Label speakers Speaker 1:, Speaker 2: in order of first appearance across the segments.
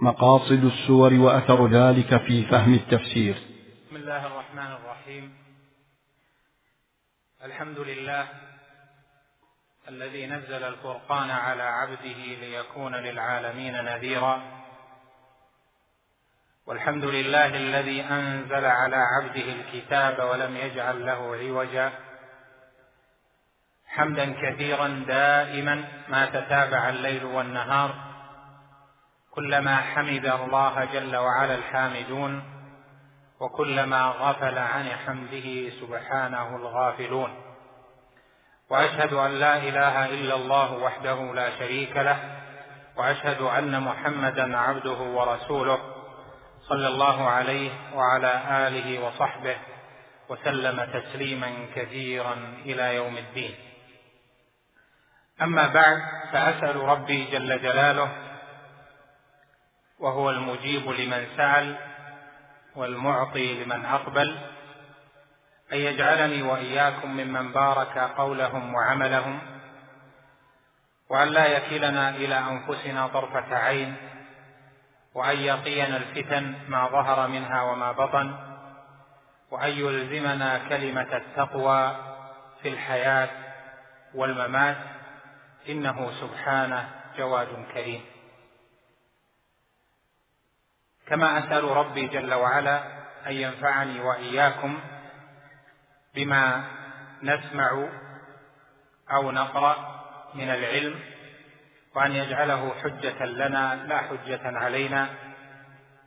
Speaker 1: مقاصد السور وأثر ذلك في فهم التفسير.
Speaker 2: بسم الله الرحمن الرحيم. الحمد لله الذي نزل الفرقان على عبده ليكون للعالمين نذيرا. والحمد لله الذي أنزل على عبده الكتاب ولم يجعل له عوجا. حمدا كثيرا دائما ما تتابع الليل والنهار. كلما حمد الله جل وعلا الحامدون وكلما غفل عن حمده سبحانه الغافلون. وأشهد أن لا إله إلا الله وحده لا شريك له وأشهد أن محمدا عبده ورسوله صلى الله عليه وعلى آله وصحبه وسلم تسليما كثيرا إلى يوم الدين. أما بعد فأسأل ربي جل جلاله وهو المجيب لمن سأل والمعطي لمن أقبل أن يجعلني وإياكم ممن بارك قولهم وعملهم وأن لا يكلنا إلى أنفسنا طرفة عين وأن يقينا الفتن ما ظهر منها وما بطن وأن يلزمنا كلمة التقوى في الحياة والممات إنه سبحانه جواد كريم. كما أسأل ربي جل وعلا أن ينفعني وإياكم بما نسمع أو نقرأ من العلم وأن يجعله حجة لنا لا حجة علينا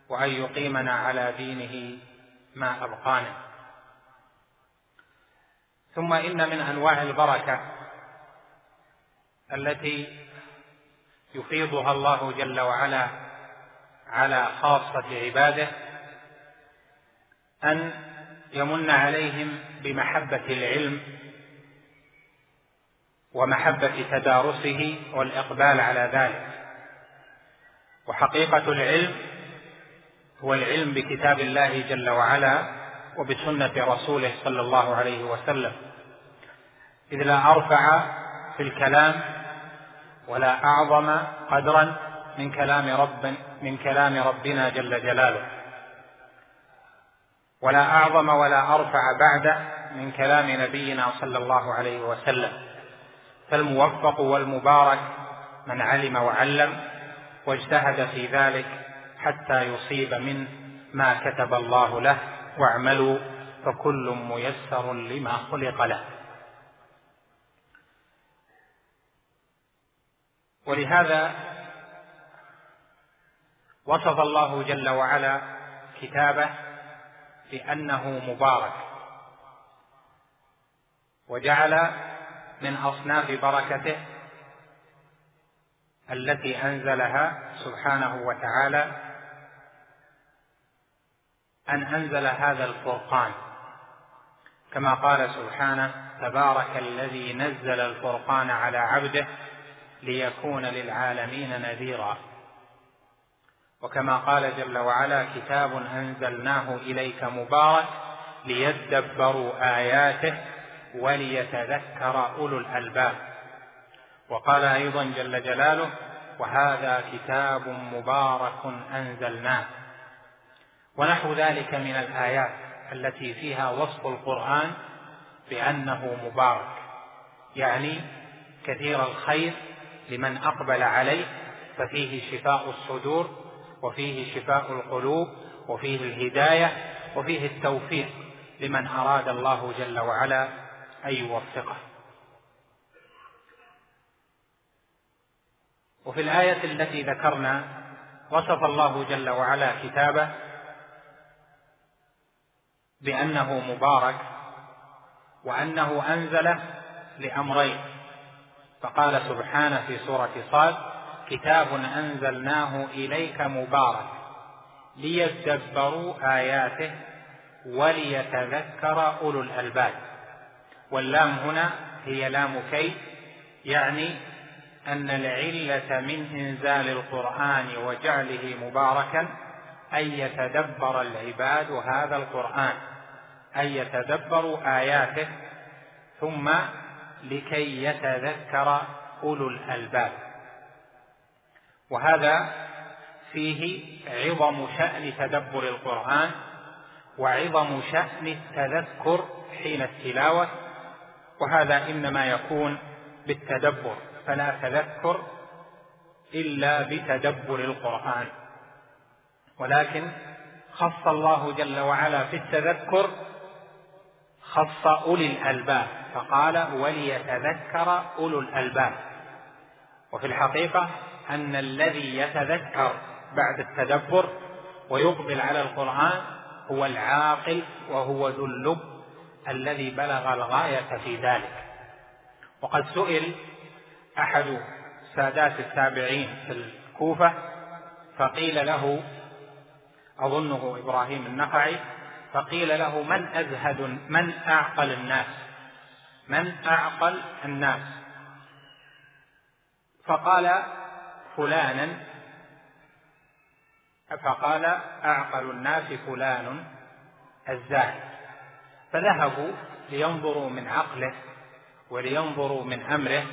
Speaker 2: وأن يقيمنا على دينه ما أبقانا. ثم إن من أنواع البركة التي يفيضها الله جل وعلا على خاصة عباده أن يمن عليهم بمحبة العلم ومحبة تدارسه والإقبال على ذلك. وحقيقة العلم هو العلم بكتاب الله جل وعلا وبسنة رسوله صلى الله عليه وسلم. إذ لا أرفع في الكلام ولا أعظم قدرا من كلام رب من كلام ربنا جل جلاله. ولا أعظم ولا أرفع بعد من كلام نبينا صلى الله عليه وسلم. فالموفق والمبارك من علم وعلم واجتهد في ذلك حتى يصيب منه ما كتب الله له واعملوا فكل ميسر لما خلق له. ولهذا وصف الله جل وعلا كتابه بأنه مبارك وجعل من أصناف بركته التي أنزلها سبحانه وتعالى أن أنزل هذا الفرقان. كما قال سبحانه تبارك الذي نزل الفرقان على عبده ليكون للعالمين نذيرا. وكما قال جل وعلا كتاب أنزلناه إليك مبارك ليدبروا آياته وليتذكر أولو الألباب. وقال أيضا جل جلاله وهذا كتاب مبارك أنزلناه. ونحو ذلك من الآيات التي فيها وصف القرآن بأنه مبارك. يعني كثير الخير لمن أقبل عليه ففيه شفاء الصدور وفيه شفاء القلوب وفيه الهداية وفيه التوفيق لمن أراد الله جل وعلا أن يوفقه. وفي الآية التي ذكرنا وصف الله جل وعلا كتابه بأنه مبارك وأنه أنزله لأمرين. فقال سبحانه في سورة صاد كتاب أنزلناه إليك مبارك ليدبروا آياته وليتذكر أولو الألباب. واللام هنا هي لام كي يعني أن العلة من إنزال القرآن وجعله مباركا أن يتدبر العباد هذا القرآن أن يتدبروا آياته ثم لكي يتذكر أولو الألباب. وهذا فيه عظم شأن تدبر القرآن وعظم شأن التذكر حين التلاوة وهذا إنما يكون بالتدبر فلا تذكر إلا بتدبر القرآن. ولكن خص الله جل وعلا في التذكر خص أولي الألباب فقال وليتذكر أولو الألباب وفي الحقيقة أن الذي يتذكر بعد التدبر ويقبل على القرآن هو العاقل وهو ذو اللب الذي بلغ الغاية في ذلك. وقد سئل أحد سادات التابعين في الكوفة فقيل له أظنه إبراهيم النخعي فقيل له من أزهد من أعقل الناس؟ من أعقل الناس؟ فقال فلانا. فقال أعقل الناس فلان الزاهد. فذهبوا لينظروا من عقله ولينظروا من أمره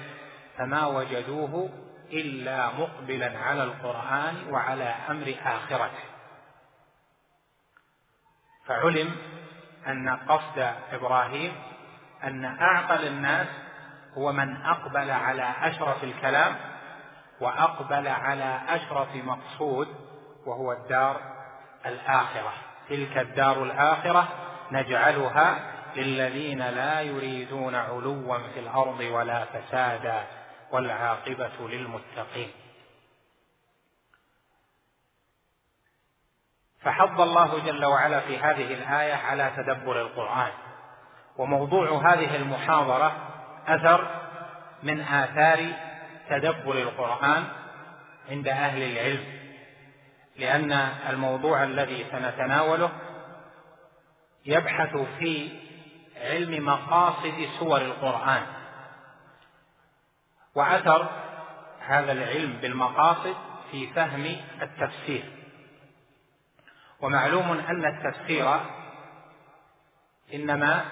Speaker 2: فما وجدوه إلا مقبلا على القرآن وعلى أمر آخرته. فعلم أن قصد إبراهيم أن أعقل الناس هو من أقبل على أشرف الكلام وأقبل على أشرف مقصود وهو الدار الآخرة. تلك الدار الآخرة نجعلها للذين لا يريدون علوا في الأرض ولا فسادا والعاقبة للمتقين. فحض الله جل وعلا في هذه الآية على تدبر القرآن. وموضوع هذه المحاضرة أثر من آثار تدبر القرآن عند أهل العلم لأن الموضوع الذي سنتناوله يبحث في علم مقاصد سور القرآن. وأثر هذا العلم بالمقاصد في فهم التفسير. ومعلوم أن التفسير إنما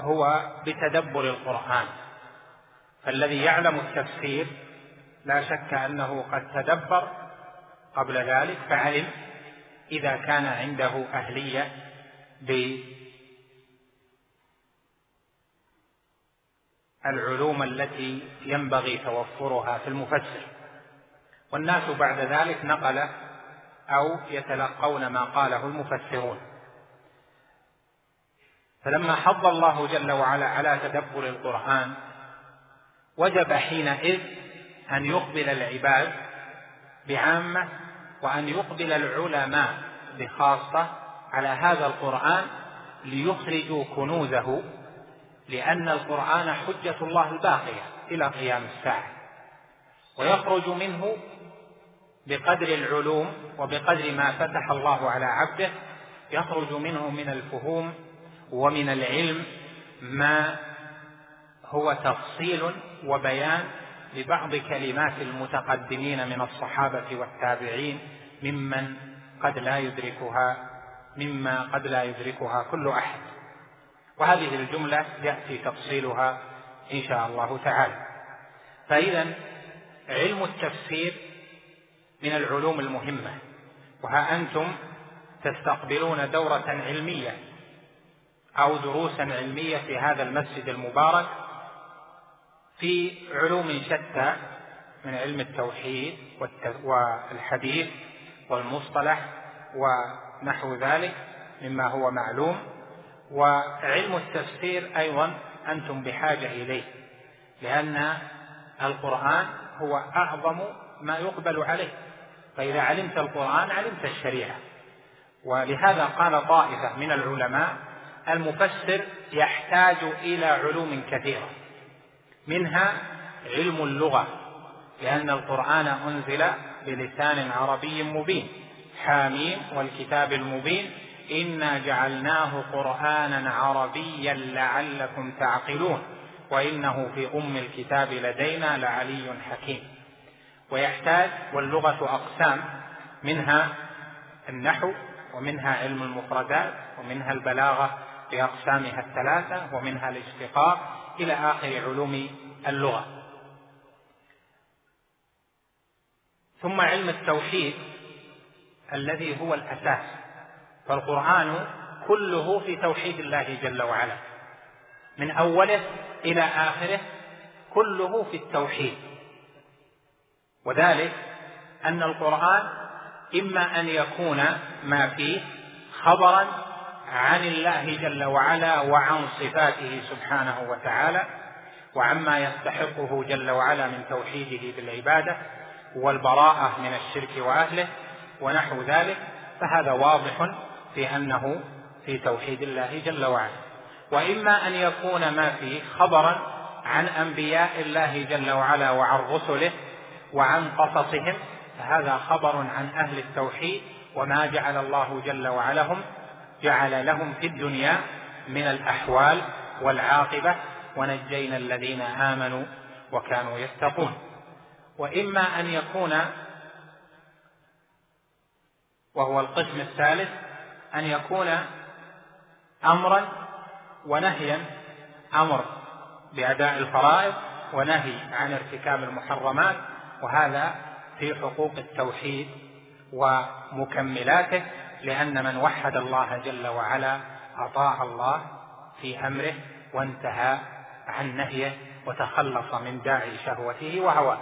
Speaker 2: هو بتدبر القرآن. فالذي يعلم التفسير لا شك أنه قد تدبر قبل ذلك فعلم إذا كان عنده أهلية بالعلوم التي ينبغي توفرها في المفسر؟ والناس بعد ذلك نقل أو يتلقون ما قاله المفسرون. فلما حض الله جل وعلا على تدبر القرآن وجب حينئذ أن يقبل العباد بعامة وأن يقبل العلماء بخاصة على هذا القرآن ليخرجوا كنوزه لأن القرآن حجة الله الباقية إلى قيام الساعة. ويخرج منه بقدر العلوم وبقدر ما فتح الله على عبده يخرج منه من الفهوم ومن العلم ما هو تفصيل وبيان لبعض كلمات المتقدمين من الصحابة والتابعين ممن قد لا يدركها مما قد لا يدركها كل أحد. وهذه الجملة يأتي تفصيلها إن شاء الله تعالى. فإذا علم التفسير من العلوم المهمة. وها أنتم تستقبلون دورة علمية أو دروسا علمية في هذا المسجد المبارك في علوم شتى من علم التوحيد والحديث والمصطلح ونحو ذلك مما هو معلوم وعلم التفسير أيضا أنتم بحاجة إليه لأن القرآن هو أعظم ما يقبل عليه فإذا علمت القرآن علمت الشريعة. ولهذا قال طائفة من العلماء المفسر يحتاج إلى علوم كثيرة. منها علم اللغة لأن القرآن أنزل بلسان عربي مبين حاميم والكتاب المبين إنا جعلناه قرآنا عربيا لعلكم تعقلون وإنه في أم الكتاب لدينا لعلي حكيم. ويحتاج واللغة أقسام منها النحو ومنها علم المفردات ومنها البلاغة باقسامها الثلاثة ومنها الاشتقاق إلى آخر علوم اللغة. ثم علم التوحيد الذي هو الأساس فالقران كله في توحيد الله جل وعلا. من أوله إلى آخره كله في التوحيد. وذلك أن القرآن إما أن يكون ما فيه خبرا عن الله جل وعلا وعن صفاته سبحانه وتعالى وعما يستحقه جل وعلا من توحيده بالعبادة والبراءة من الشرك وأهله ونحو ذلك فهذا واضح في أنه في توحيد الله جل وعلا. وإما أن يكون ما فيه خبرا عن أنبياء الله جل وعلا وعن رسله وعن قصصهم فهذا خبر عن أهل التوحيد وما جعل الله جل وعلا هم جعل لهم في الدنيا من الأحوال والعاقبة ونجينا الذين آمنوا وكانوا يتقون. وإما أن يكون وهو القسم الثالث أن يكون أمرا ونهيا أمر بأداء الفرائض ونهي عن ارتكاب المحرمات وهذا في حقوق التوحيد ومكملاته. لأن من وحد الله جل وعلا أطاع الله في أمره وانتهى عن نهيه وتخلص من داعي شهوته وهواه.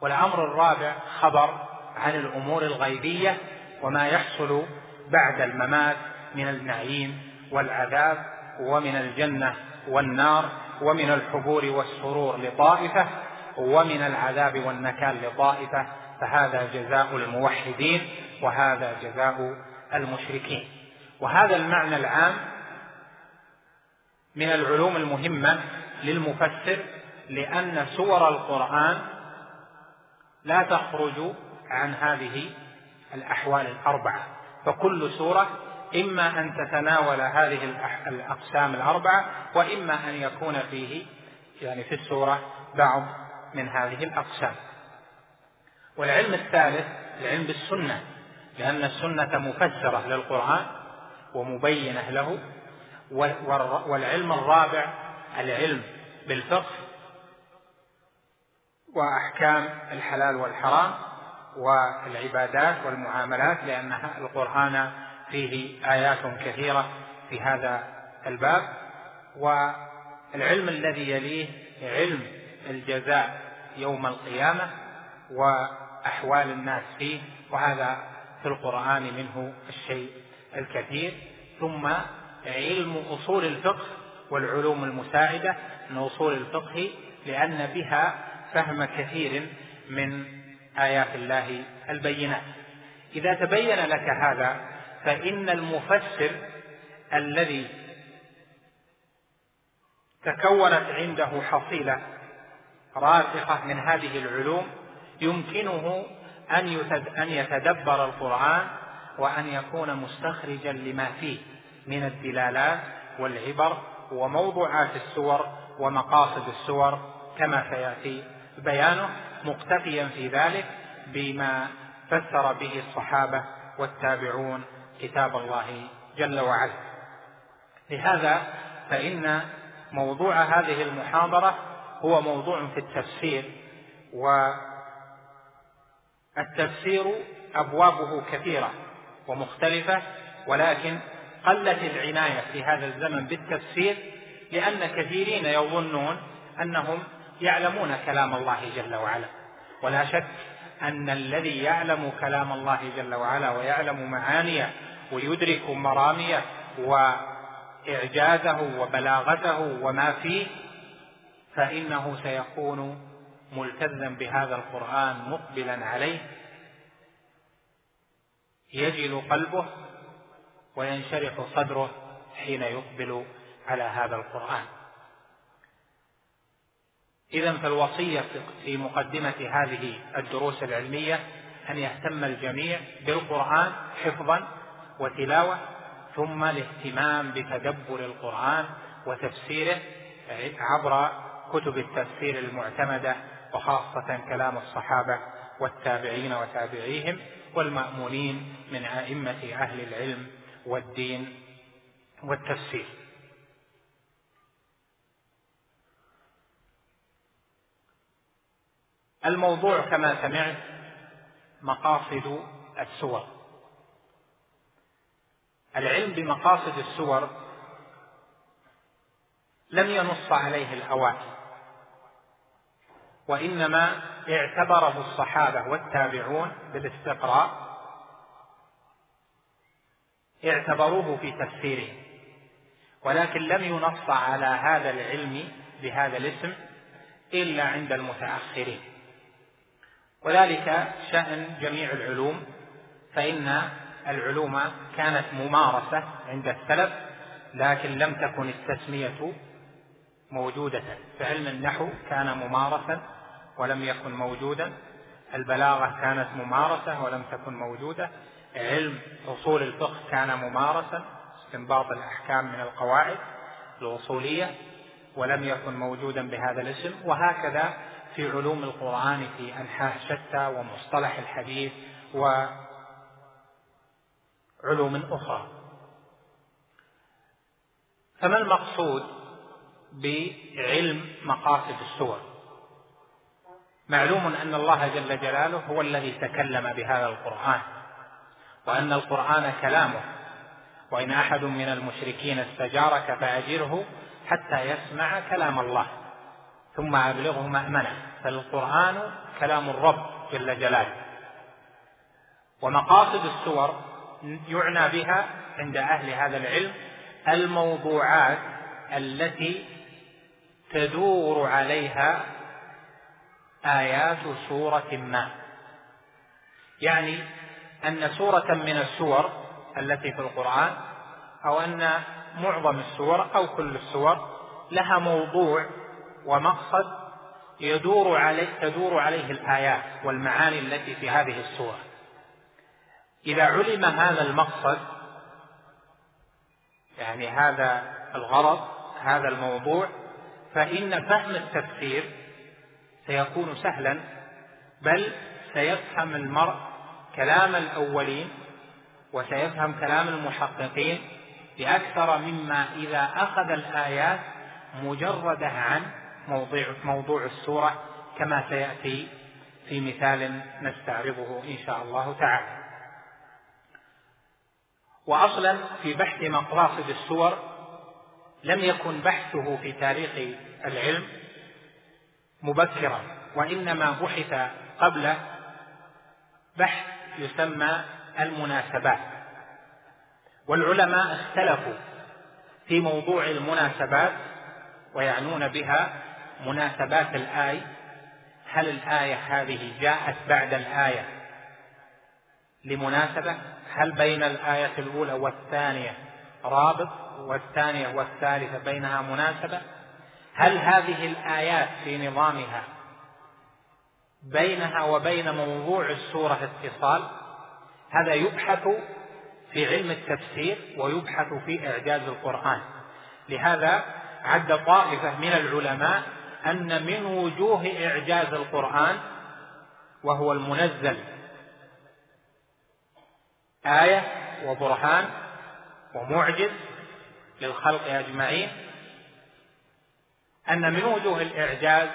Speaker 2: والأمر الرابع خبر عن الأمور الغيبية وما يحصل بعد الممات من النعيم والعذاب ومن الجنة والنار ومن الحبور والسرور لطائفة ومن العذاب والنكال لطائفة فهذا جزاء الموحدين وهذا جزاء المشركين. وهذا المعنى العام من العلوم المهمة للمفسر لأن سور القرآن لا تخرج عن هذه الأحوال الأربعة. فكل سورة إما أن تتناول هذه الأقسام الأربعة وإما أن يكون فيه يعني في السورة بعض من هذه الأقسام. والعلم الثالث العلم بالسنة. لأن السنة مفسرة للقرآن ومبينة له والعلم الرابع العلم بالفقه وأحكام الحلال والحرام والعبادات والمعاملات لأن القرآن فيه آيات كثيرة في هذا الباب. والعلم الذي يليه علم الجزاء يوم القيامة وأحوال الناس فيه وهذا في القرآن منه الشيء الكثير ثم علم أصول الفقه والعلوم المساعدة من أصول الفقه لأن بها فهم كثير من آيات الله البينات. إذا تبين لك هذا فإن المفسر الذي تكونت عنده حصيلة راسخة من هذه العلوم يمكنه أن يتدبر القرآن وأن يكون مستخرجا لما فيه من الدلالات والعبر وموضوعات السور ومقاصد السور كما سيأتي بيانه مقتفيا في ذلك بما فسر به الصحابة والتابعون كتاب الله جل وعلا. لهذا فإن موضوع هذه المحاضرة هو موضوع في التفسير والتفسير أبوابه كثيرة ومختلفة ولكن قلت العناية في هذا الزمن بالتفسير لأن كثيرين يظنون أنهم يعلمون كلام الله جل وعلا. ولا شك أن الذي يعلم كلام الله جل وعلا ويعلم معانيه ويدرك مراميه وإعجازه وبلاغته وما فيه فإنه سيكون ملتزا بهذا القرآن مقبلا عليه يجل قلبه وينشرح صدره حين يقبل على هذا القرآن. إذا فالوصية في مقدمة هذه الدروس العلمية أن يهتم الجميع بالقرآن حفظا وتلاوة ثم الاهتمام بتدبر القرآن وتفسيره عبر كتب التفسير المعتمدة وخاصة كلام الصحابة والتابعين وتابعيهم والمأمونين من أئمة أهل العلم والدين والتفسير. الموضوع كما سمعت مقاصد السور. العلم بمقاصد السور لم ينص عليه الأوائل وإنما اعتبره الصحابة والتابعون بالاستقراء اعتبروه في تفسيره. ولكن لم ينص على هذا العلم بهذا الاسم إلا عند المتأخرين. وذلك شأن جميع العلوم فإن العلوم كانت ممارسة عند السلف لكن لم تكن التسمية موجودة فعلم النحو كان ممارسا ولم يكن موجودا. البلاغة كانت ممارسة ولم تكن موجودة. علم أصول الفقه كان ممارسا استنباط الأحكام من القواعد الأصولية ولم يكن موجودا بهذا الاسم. وهكذا في علوم القرآن في أنحاء شتى ومصطلح الحديث وعلوم أخرى. فما المقصود؟ بعلم مقاصد السور. معلوم أن الله جل جلاله هو الذي تكلم بهذا القرآن وأن القرآن كلامه وإن أحد من المشركين استجارك فأجره حتى يسمع كلام الله ثم أبلغه مأمنه. فالقرآن كلام الرب جل جلاله. ومقاصد السور يعنى بها عند أهل هذا العلم الموضوعات التي تدور عليها آيات سورة ما. يعني أن سورة من السور التي في القرآن أو أن معظم السور أو كل السور لها موضوع ومقصد يدور عليه تدور عليه الآيات والمعاني التي في هذه السورة إذا علم هذا المقصد يعني هذا الغرض هذا الموضوع فإن فهم التفسير سيكون سهلا بل سيفهم المرء كلام الأولين وسيفهم كلام المحققين بأكثر مما إذا أخذ الآيات مجردة عن موضوع, موضوع السورة كما سيأتي في مثال نستعرضه إن شاء الله تعالى. وأصلا في بحث مقاصد السور لم يكن بحثه في تاريخ العلم مبكرا وإنما بحث قبل بحث يسمى المناسبات. والعلماء اختلفوا في موضوع المناسبات ويعنون بها مناسبات الآية هل الآية هذه جاءت بعد الآية لمناسبة؟ هل بين الآية الأولى والثانية رابط والثانية والثالثة بينها مناسبة. هل هذه الآيات في نظامها بينها وبين موضوع السورة اتصال هذا يبحث في علم التفسير ويبحث في إعجاز القرآن. لهذا عد طائفة من العلماء أن من وجوه إعجاز القرآن وهو المنزل آية وبرهان ومعجز للخلق أجمعين أن من وجوه الإعجاز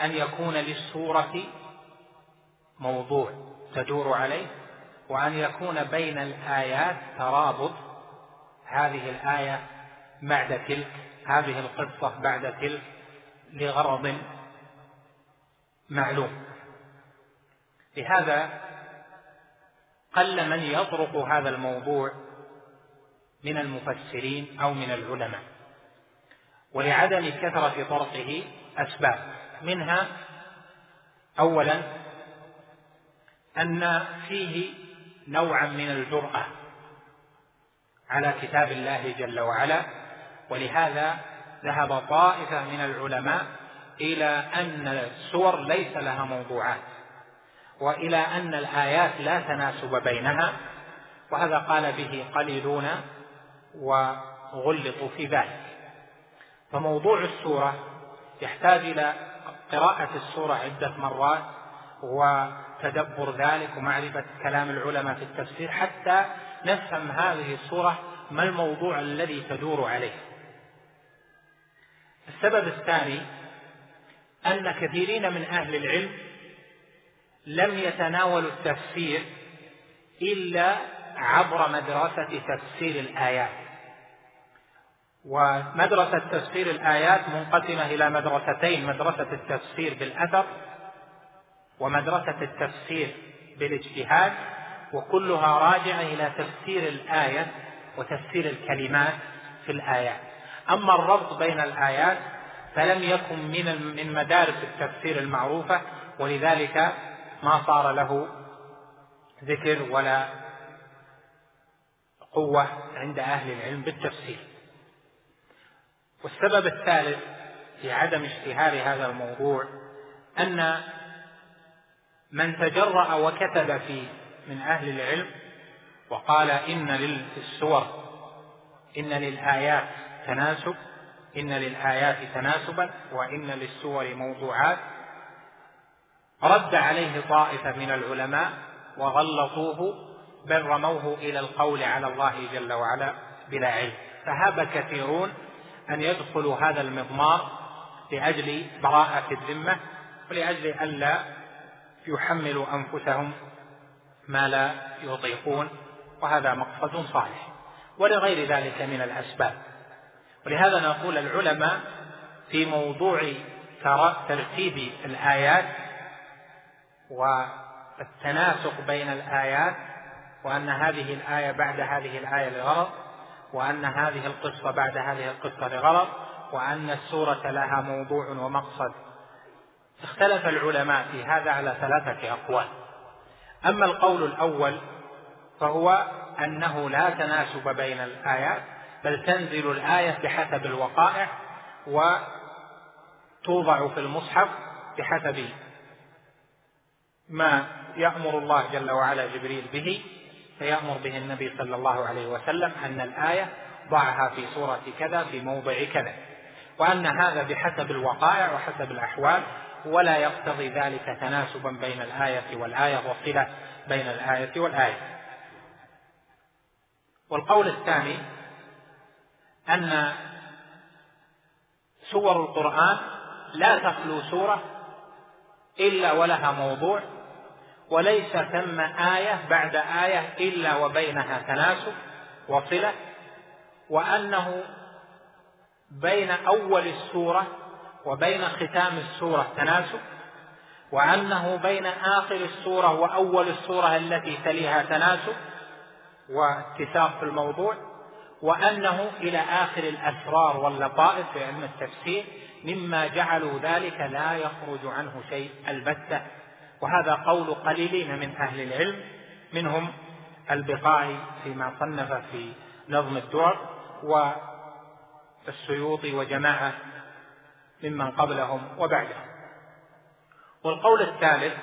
Speaker 2: أن يكون للسورة موضوع تدور عليه وأن يكون بين الآيات ترابط هذه الآية بعد تلك هذه القصة بعد تلك لغرض معلوم. لهذا قل من يطرق هذا الموضوع من المفسرين أو من العلماء. ولعدم كثرة طرقه أسباب. منها أولا أن فيه نوعا من الجرأة على كتاب الله جل وعلا ولهذا ذهب طائفة من العلماء إلى أن السور ليس لها موضوعات. وإلى أن الآيات لا تناسب بينها وهذا قال به قليلون وغلطوا في ذلك. فموضوع السورة يحتاج إلى قراءة السورة عدة مرات وتدبر ذلك ومعرفة كلام العلماء في التفسير حتى نفهم هذه السورة ما الموضوع الذي تدور عليه. السبب الثاني أن كثيرين من أهل العلم لم يتناولوا التفسير إلا عبر مدرسة تفسير الآيات. ومدرسة تفسير الآيات منقسمة إلى مدرستين مدرسة التفسير بالاثر ومدرسة التفسير بالاجتهاد وكلها راجعة إلى تفسير الآية وتفسير الكلمات في الآيات. أما الربط بين الآيات فلم يكن من من مدارس التفسير المعروفة ولذلك ما صار له ذكر ولا قوة عند أهل العلم بالتفسير والسبب الثالث في عدم اشتهار هذا الموضوع أن من تجرأ وكتب فيه من أهل العلم وقال إن للسور إن للآيات تناسب إن للآيات تناسبا وإن للسور موضوعات رد عليه طائفة من العلماء وغلطوه بل رموه إلى القول على الله جل وعلا بلا علم. فهاب كثيرون أن يدخلوا هذا المضمار لأجل براءة الذمة ولأجل ألا يحملوا أنفسهم ما لا يطيقون وهذا مقصد صالح. ولغير ذلك من الأسباب. ولهذا نقول العلماء في موضوع ترتيب الآيات والتناسق بين الآيات وأن هذه الآية بعد هذه الآية لغرض وأن هذه القصة بعد هذه القصة لغرض وأن السورة لها موضوع ومقصد. اختلف العلماء في هذا على ثلاثة أقوال. أما القول الأول فهو أنه لا تناسب بين الآيات بل تنزل الآية بحسب الوقائع وتوضع في المصحف بحسب ما يأمر الله جل وعلا جبريل به فيأمر به النبي صلى الله عليه وسلم أن الآية ضعها في سورة كذا في موضع كذا. وأن هذا بحسب الوقائع وحسب الأحوال ولا يقتضي ذلك تناسبا بين الآية والآية وصلة بين الآية والآية. والقول الثاني أن سور القرآن لا تخلو سورة إلا ولها موضوع وليس ثم آية بعد آية إلا وبينها تناسب وصلة وأنه بين أول السورة وبين ختام السورة تناسب وأنه بين آخر السورة وأول السورة التي تليها تناسب واتساق في الموضوع وأنه إلى آخر الأسرار واللطائف في علم التفسير مما جعلوا ذلك لا يخرج عنه شيء البتة وهذا قول قليلين من أهل العلم منهم البقاعي فيما صنف في نظم الدور والسيوطي وجماعة ممن قبلهم وبعدهم. والقول الثالث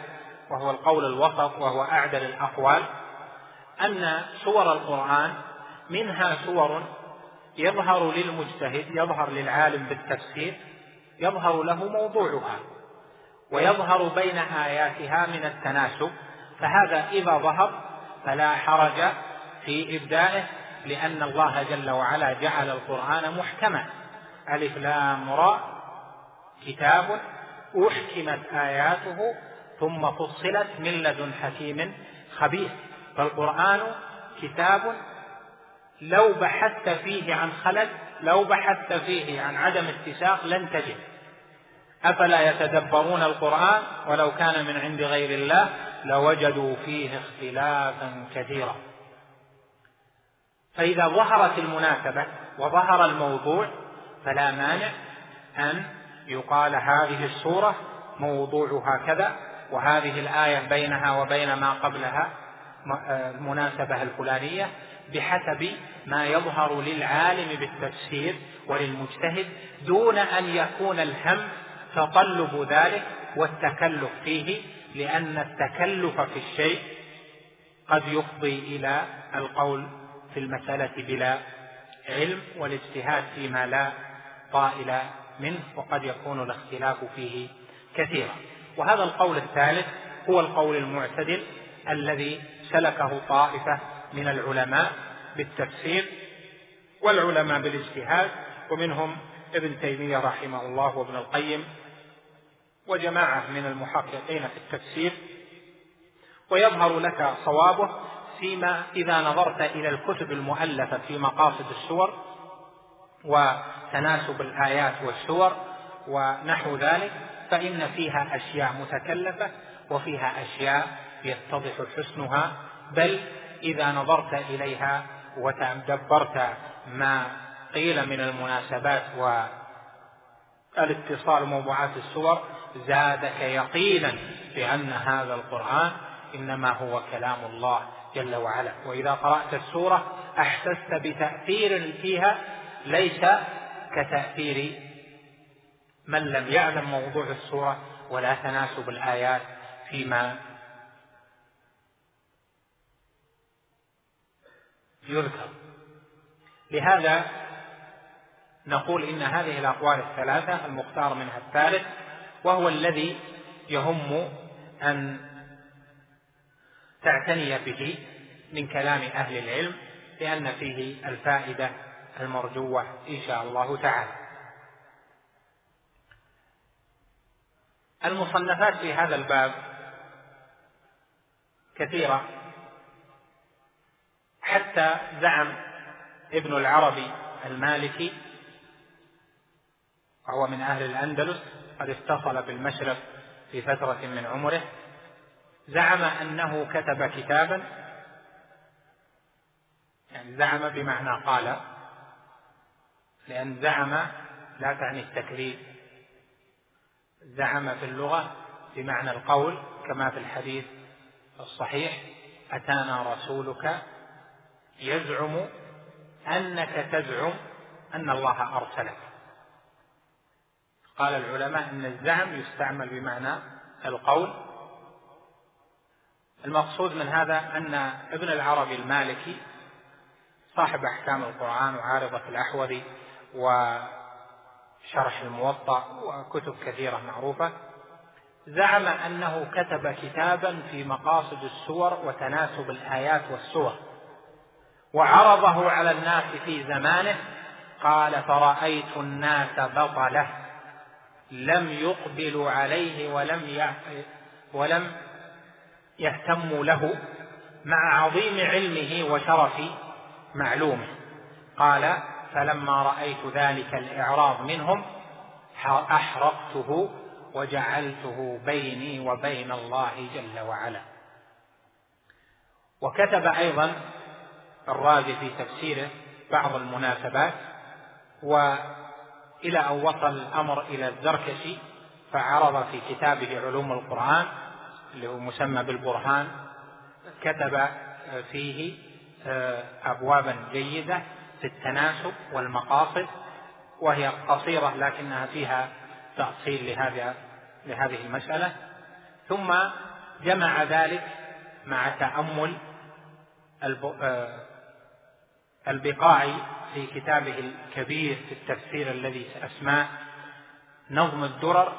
Speaker 2: وهو القول الوسط وهو أعدل الأقوال أن سور القرآن منها سور يظهر للمجتهد يظهر للعالم بالتفسير يظهر له موضوعها. ويظهر بين آياتها من التناسب فهذا إذا ظهر فلا حرج في إبدائه لأن الله جل وعلا جعل القرآن محكما. ألف لام راء كتاب أحكمت آياته ثم فصلت من لدن حكيم خبير. فالقرآن كتاب لو بحثت فيه عن خلل لو بحثت فيه عن عدم اتساق لن تجد. أفلا يتدبرون القرآن ولو كان من عند غير الله لوجدوا فيه اختلافا كثيرا. فإذا ظهرت المناسبة وظهر الموضوع فلا مانع أن يقال هذه السورة موضوعها كذا وهذه الآية بينها وبين ما قبلها المناسبة الفلانية بحسب ما يظهر للعالم بالتفسير وللمجتهد دون أن يكون الهم تطلب ذلك والتكلف فيه لأن التكلف في الشيء قد يفضي إلى القول في المسألة بلا علم والاجتهاد فيما لا طائل منه وقد يكون الاختلاف فيه كثيرا. وهذا القول الثالث هو القول المعتدل الذي سلكه طائفة من العلماء بالتفسير والعلماء بالاجتهاد ومنهم ابن تيمية رحمه الله وابن القيم وجماعة من المحققين في التفسير ويظهر لك صوابه فيما إذا نظرت إلى الكتب المؤلفة في مقاصد السور وتناسب الآيات والسور ونحو ذلك فإن فيها أشياء متكلفة وفيها أشياء يتضح حسنها بل إذا نظرت إليها وتدبرت ما قيل من المناسبات والاتصال موضوعات السور زادك يقينا بأن هذا القرآن إنما هو كلام الله جل وعلا. وإذا قرأت السورة أحسست بتأثير فيها ليس كتأثير من لم يعلم موضوع السورة ولا تناسب الآيات فيما يذكر. لهذا نقول إن هذه الأقوال الثلاثة المختار منها الثالث وهو الذي يهم أن تعتني به من كلام أهل العلم لأن فيه الفائدة المرجوة إن شاء الله تعالى. المصنفات في هذا الباب كثيرة حتى زعم ابن العربي المالكي وهو من أهل الأندلس قد اتصل بالمشرق في فترة من عمره زعم أنه كتب كتابا يعني زعم بمعنى قال لأن زعم لا تعني التكذيب زعم في اللغة بمعنى القول كما في الحديث الصحيح أتانا رسولك يزعم أنك تزعم أن الله أرسلك. قال العلماء أن الزعم يستعمل بمعنى القول. المقصود من هذا أن ابن العربي المالكي صاحب أحكام القرآن وعارضة الأحوذي وشرح الموطأ وكتب كثيرة معروفة زعم أنه كتب كتابا في مقاصد السور وتناسب الآيات والسور وعرضه على الناس في زمانه قال فرأيت الناس بطله. لم يقبلوا عليه ولم ولم يهتموا له مع عظيم علمه وشرف معلومه. قال فلما رأيت ذلك الإعراض منهم أحرقته وجعلته بيني وبين الله جل وعلا. وكتب أيضا الرازي في تفسيره بعض المناسبات وإلى أن وصل الأمر إلى الزركشي فعرض في كتابه علوم القرآن اللي هو مسمى بالبرهان كتب فيه آه، أبوابا جيدة في التناسب والمقاصد وهي قصيرة لكنها فيها تأصيل لهذا لهذه المسألة. ثم جمع ذلك مع تأمل آه، البقاعي في كتابه الكبير في التفسير الذي اسماه نظم الدرر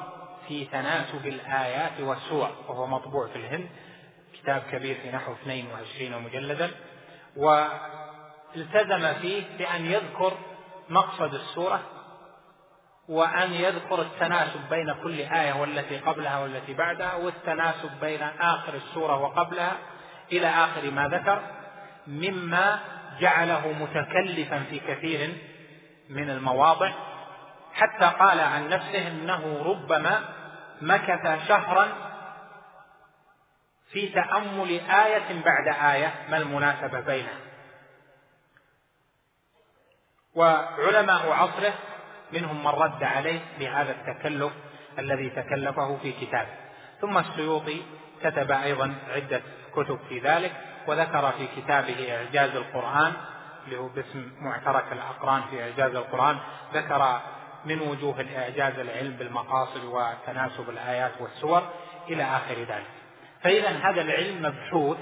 Speaker 2: في تناسب الآيات والسور وهو مطبوع في الهند كتاب كبير في نحو 22 مجلدا والتزم فيه بأن يذكر مقصد السورة وأن يذكر التناسب بين كل آية والتي قبلها والتي بعدها والتناسب بين آخر السورة وقبلها إلى آخر ما ذكر مما جعله متكلفا في كثير من المواضع حتى قال عن نفسه إنه ربما مكث شهرا في تأمل آية بعد آية ما المناسبة بينها وعلماء عصره منهم من رد عليه بهذا التكلف الذي تكلفه في كتابه. ثم السيوطي كتب أيضا عدة كتب في ذلك. وذكر في كتابه إعجاز القرآن اللي هو باسم معترك الأقران في إعجاز القرآن ذكر من وجوه الإعجاز العلم بالمقاصد وتناسب الآيات والسور إلى آخر ذلك. فإذا هذا العلم مبحوث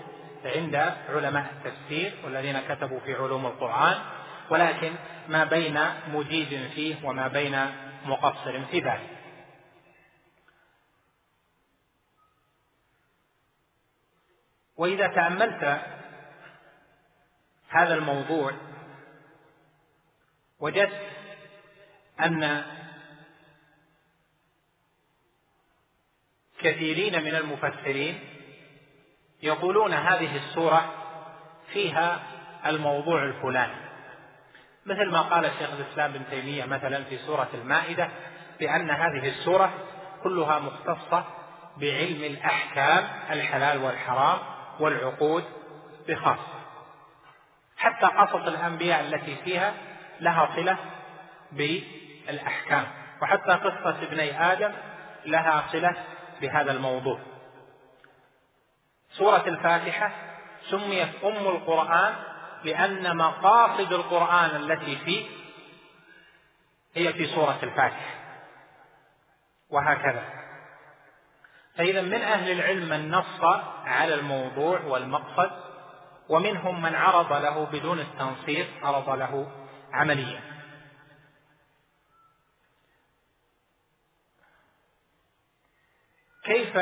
Speaker 2: عند علماء التفسير والذين كتبوا في علوم القرآن ولكن ما بين مجيد فيه وما بين مقصر في ذلك. وإذا تأملت هذا الموضوع وجدت أن كثيرين من المفسرين يقولون هذه السورة فيها الموضوع الفلاني. مثل ما قال شيخ الإسلام ابن تيمية مثلا في سورة المائدة بأن هذه السورة كلها مختصة بعلم الأحكام الحلال والحرام والعقود بخاصة حتى قصص الأنبياء التي فيها لها صلة بالأحكام. وحتى قصة ابني آدم لها صلة بهذا الموضوع. سورة الفاتحة سميت أم القرآن لأن مقاصد القرآن التي فيه هي في سورة الفاتحة. وهكذا. فإذا من أهل العلم من نص على الموضوع والمقصد ومنهم من عرض له بدون التنصيص عرض له عمليا. كيف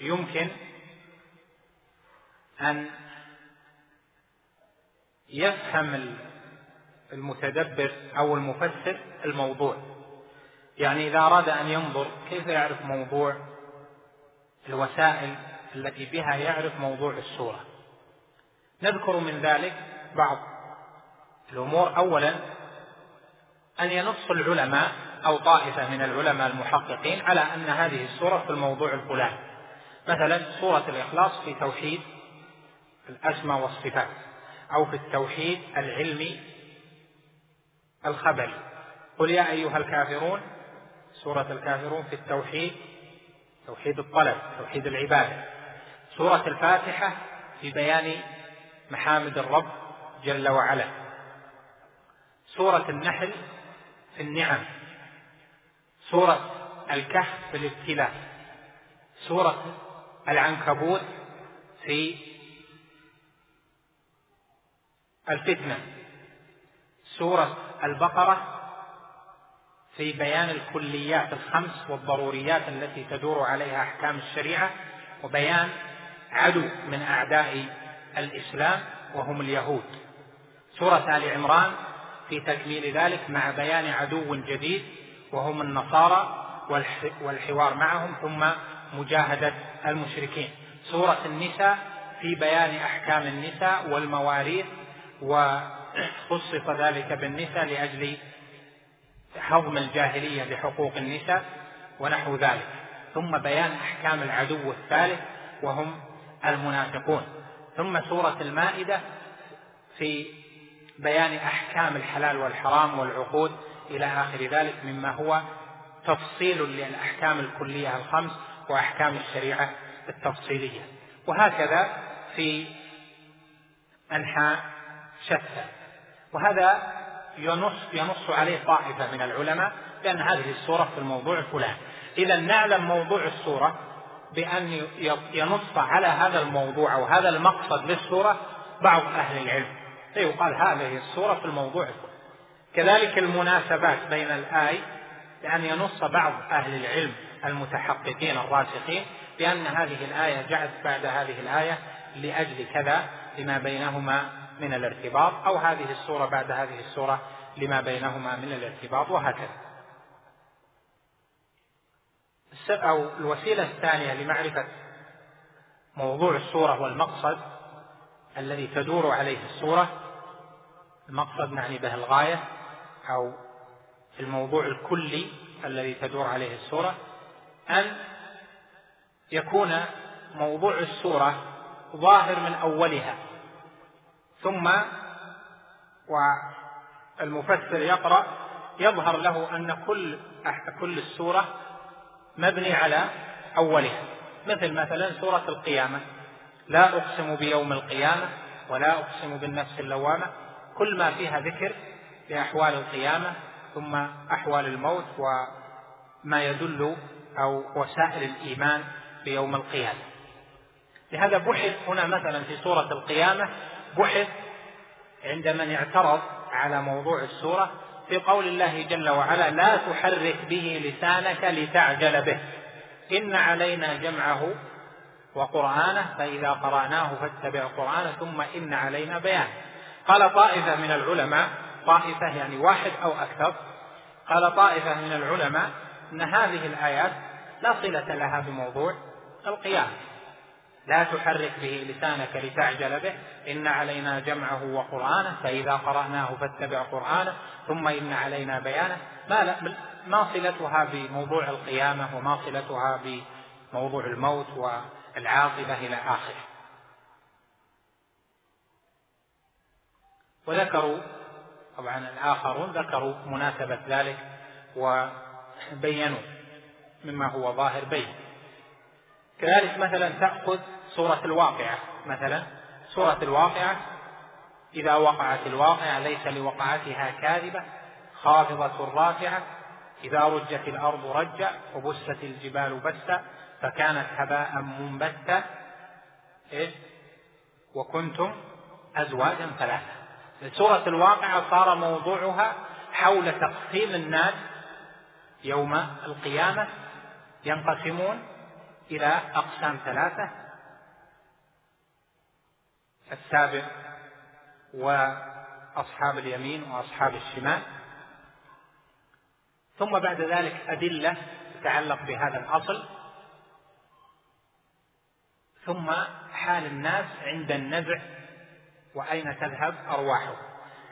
Speaker 2: يمكن أن يفهم المتدبر أو المفسر الموضوع؟ يعني إذا أراد أن ينظر كيف يعرف موضوع الوسائل التي بها يعرف موضوع السورة نذكر من ذلك بعض الأمور. أولا أن ينص العلماء أو طائفة من العلماء المحققين على أن هذه السورة في الموضوع الفلاني. مثلا سورة الإخلاص في توحيد الأسماء والصفات أو في التوحيد العلمي الخبري. قل يا أيها الكافرون سورة الكافرون في التوحيد توحيد الطلب توحيد العبادة. سورة الفاتحة في بيان محامد الرب جل وعلا. سورة النحل في النعم. سورة الكهف في الابتلاء. سورة العنكبوت في الفتنة. سورة البقرة في بيان الكليات الخمس والضروريات التي تدور عليها أحكام الشريعة وبيان عدو من أعداء الإسلام وهم اليهود. سورة آل عمران في تكميل ذلك مع بيان عدو جديد وهم النصارى والحوار معهم ثم مجاهدة المشركين. سورة النساء في بيان أحكام النساء والمواريث وخصص ذلك بالنساء لأجل هضم الجاهلية بحقوق النساء ونحو ذلك. ثم بيان أحكام العدو الثالث وهم المنافقون. ثم سورة المائدة في بيان أحكام الحلال والحرام والعقود إلى آخر ذلك مما هو تفصيل للأحكام الكلية الخمس وأحكام الشريعة التفصيلية. وهكذا في أنحاء شتى. وهذا ينص ينص عليه طائفة من العلماء بأن هذه السورة في الموضوع الفلاني إذا نعلم موضوع السورة بأن ينص على هذا الموضوع أو هذا المقصد للسورة بعض أهل العلم. فيقال هذه السورة في الموضوع الفلاني كذلك المناسبات بين الآي بأن ينص بعض أهل العلم المتحققين الراسخين بأن هذه الآية جاءت بعد هذه الآية لأجل كذا لما بينهما من الارتباط أو هذه السورة بعد هذه السورة لما بينهما من الارتباط وهكذا. أو الوسيلة الثانية لمعرفة موضوع السورة والمقصد الذي تدور عليه السورة المقصد نعني به الغاية أو الموضوع الكلي الذي تدور عليه السورة أن يكون موضوع السورة ظاهر من أولها. ثم والمفسر يقرأ يظهر له أن كل كل السورة مبني على أولها. مثل مثلا سورة القيامة. لا أقسم بيوم القيامة ولا أقسم بالنفس اللوامة. كل ما فيها ذكر لأحوال القيامة ثم أحوال الموت وما يدل أو وسائل الإيمان في يوم القيامة. لهذا بحث هنا مثلا في سورة القيامة بحث عند من اعترض على موضوع السورة في قول الله جل وعلا لا تحرك به لسانك لتعجل به. إن علينا جمعه وقرآنه فإذا قرأناه فاتبع قرآنه ثم إن علينا بيانه. قال طائفة من العلماء طائفة يعني واحد أو أكثر قال طائفة من العلماء أن هذه الآيات لا صلة لها بموضوع القيامة. لا تحرك به لسانك لتعجل به. إن علينا جمعه وقرآنه فإذا قرأناه فاتبع قرآنه ثم إن علينا بيانه. ما, ما صلتها بموضوع القيامة وما صلتها بموضوع الموت والعاقبة إلى آخره. وذكروا طبعا الآخرون ذكروا مناسبة ذلك وبينوا مما هو ظاهر بين. كذلك مثلا تأخذ سورة الواقعة مثلا سورة الواقعة إذا وقعت الواقعة ليس لوقعتها كاذبة خافضة رافعة إذا رجت الأرض رجا وبست الجبال بسا فكانت هباء منبتا إيه؟ وكنتم أزواجا ثلاثة سورة الواقعة صار موضوعها حول تقسيم الناس يوم القيامة ينقسمون إلى أقسام ثلاثة. السابق وأصحاب اليمين وأصحاب الشمال. ثم بعد ذلك أدلة تتعلق بهذا الأصل. ثم حال الناس عند النزع وأين تذهب أرواحهم.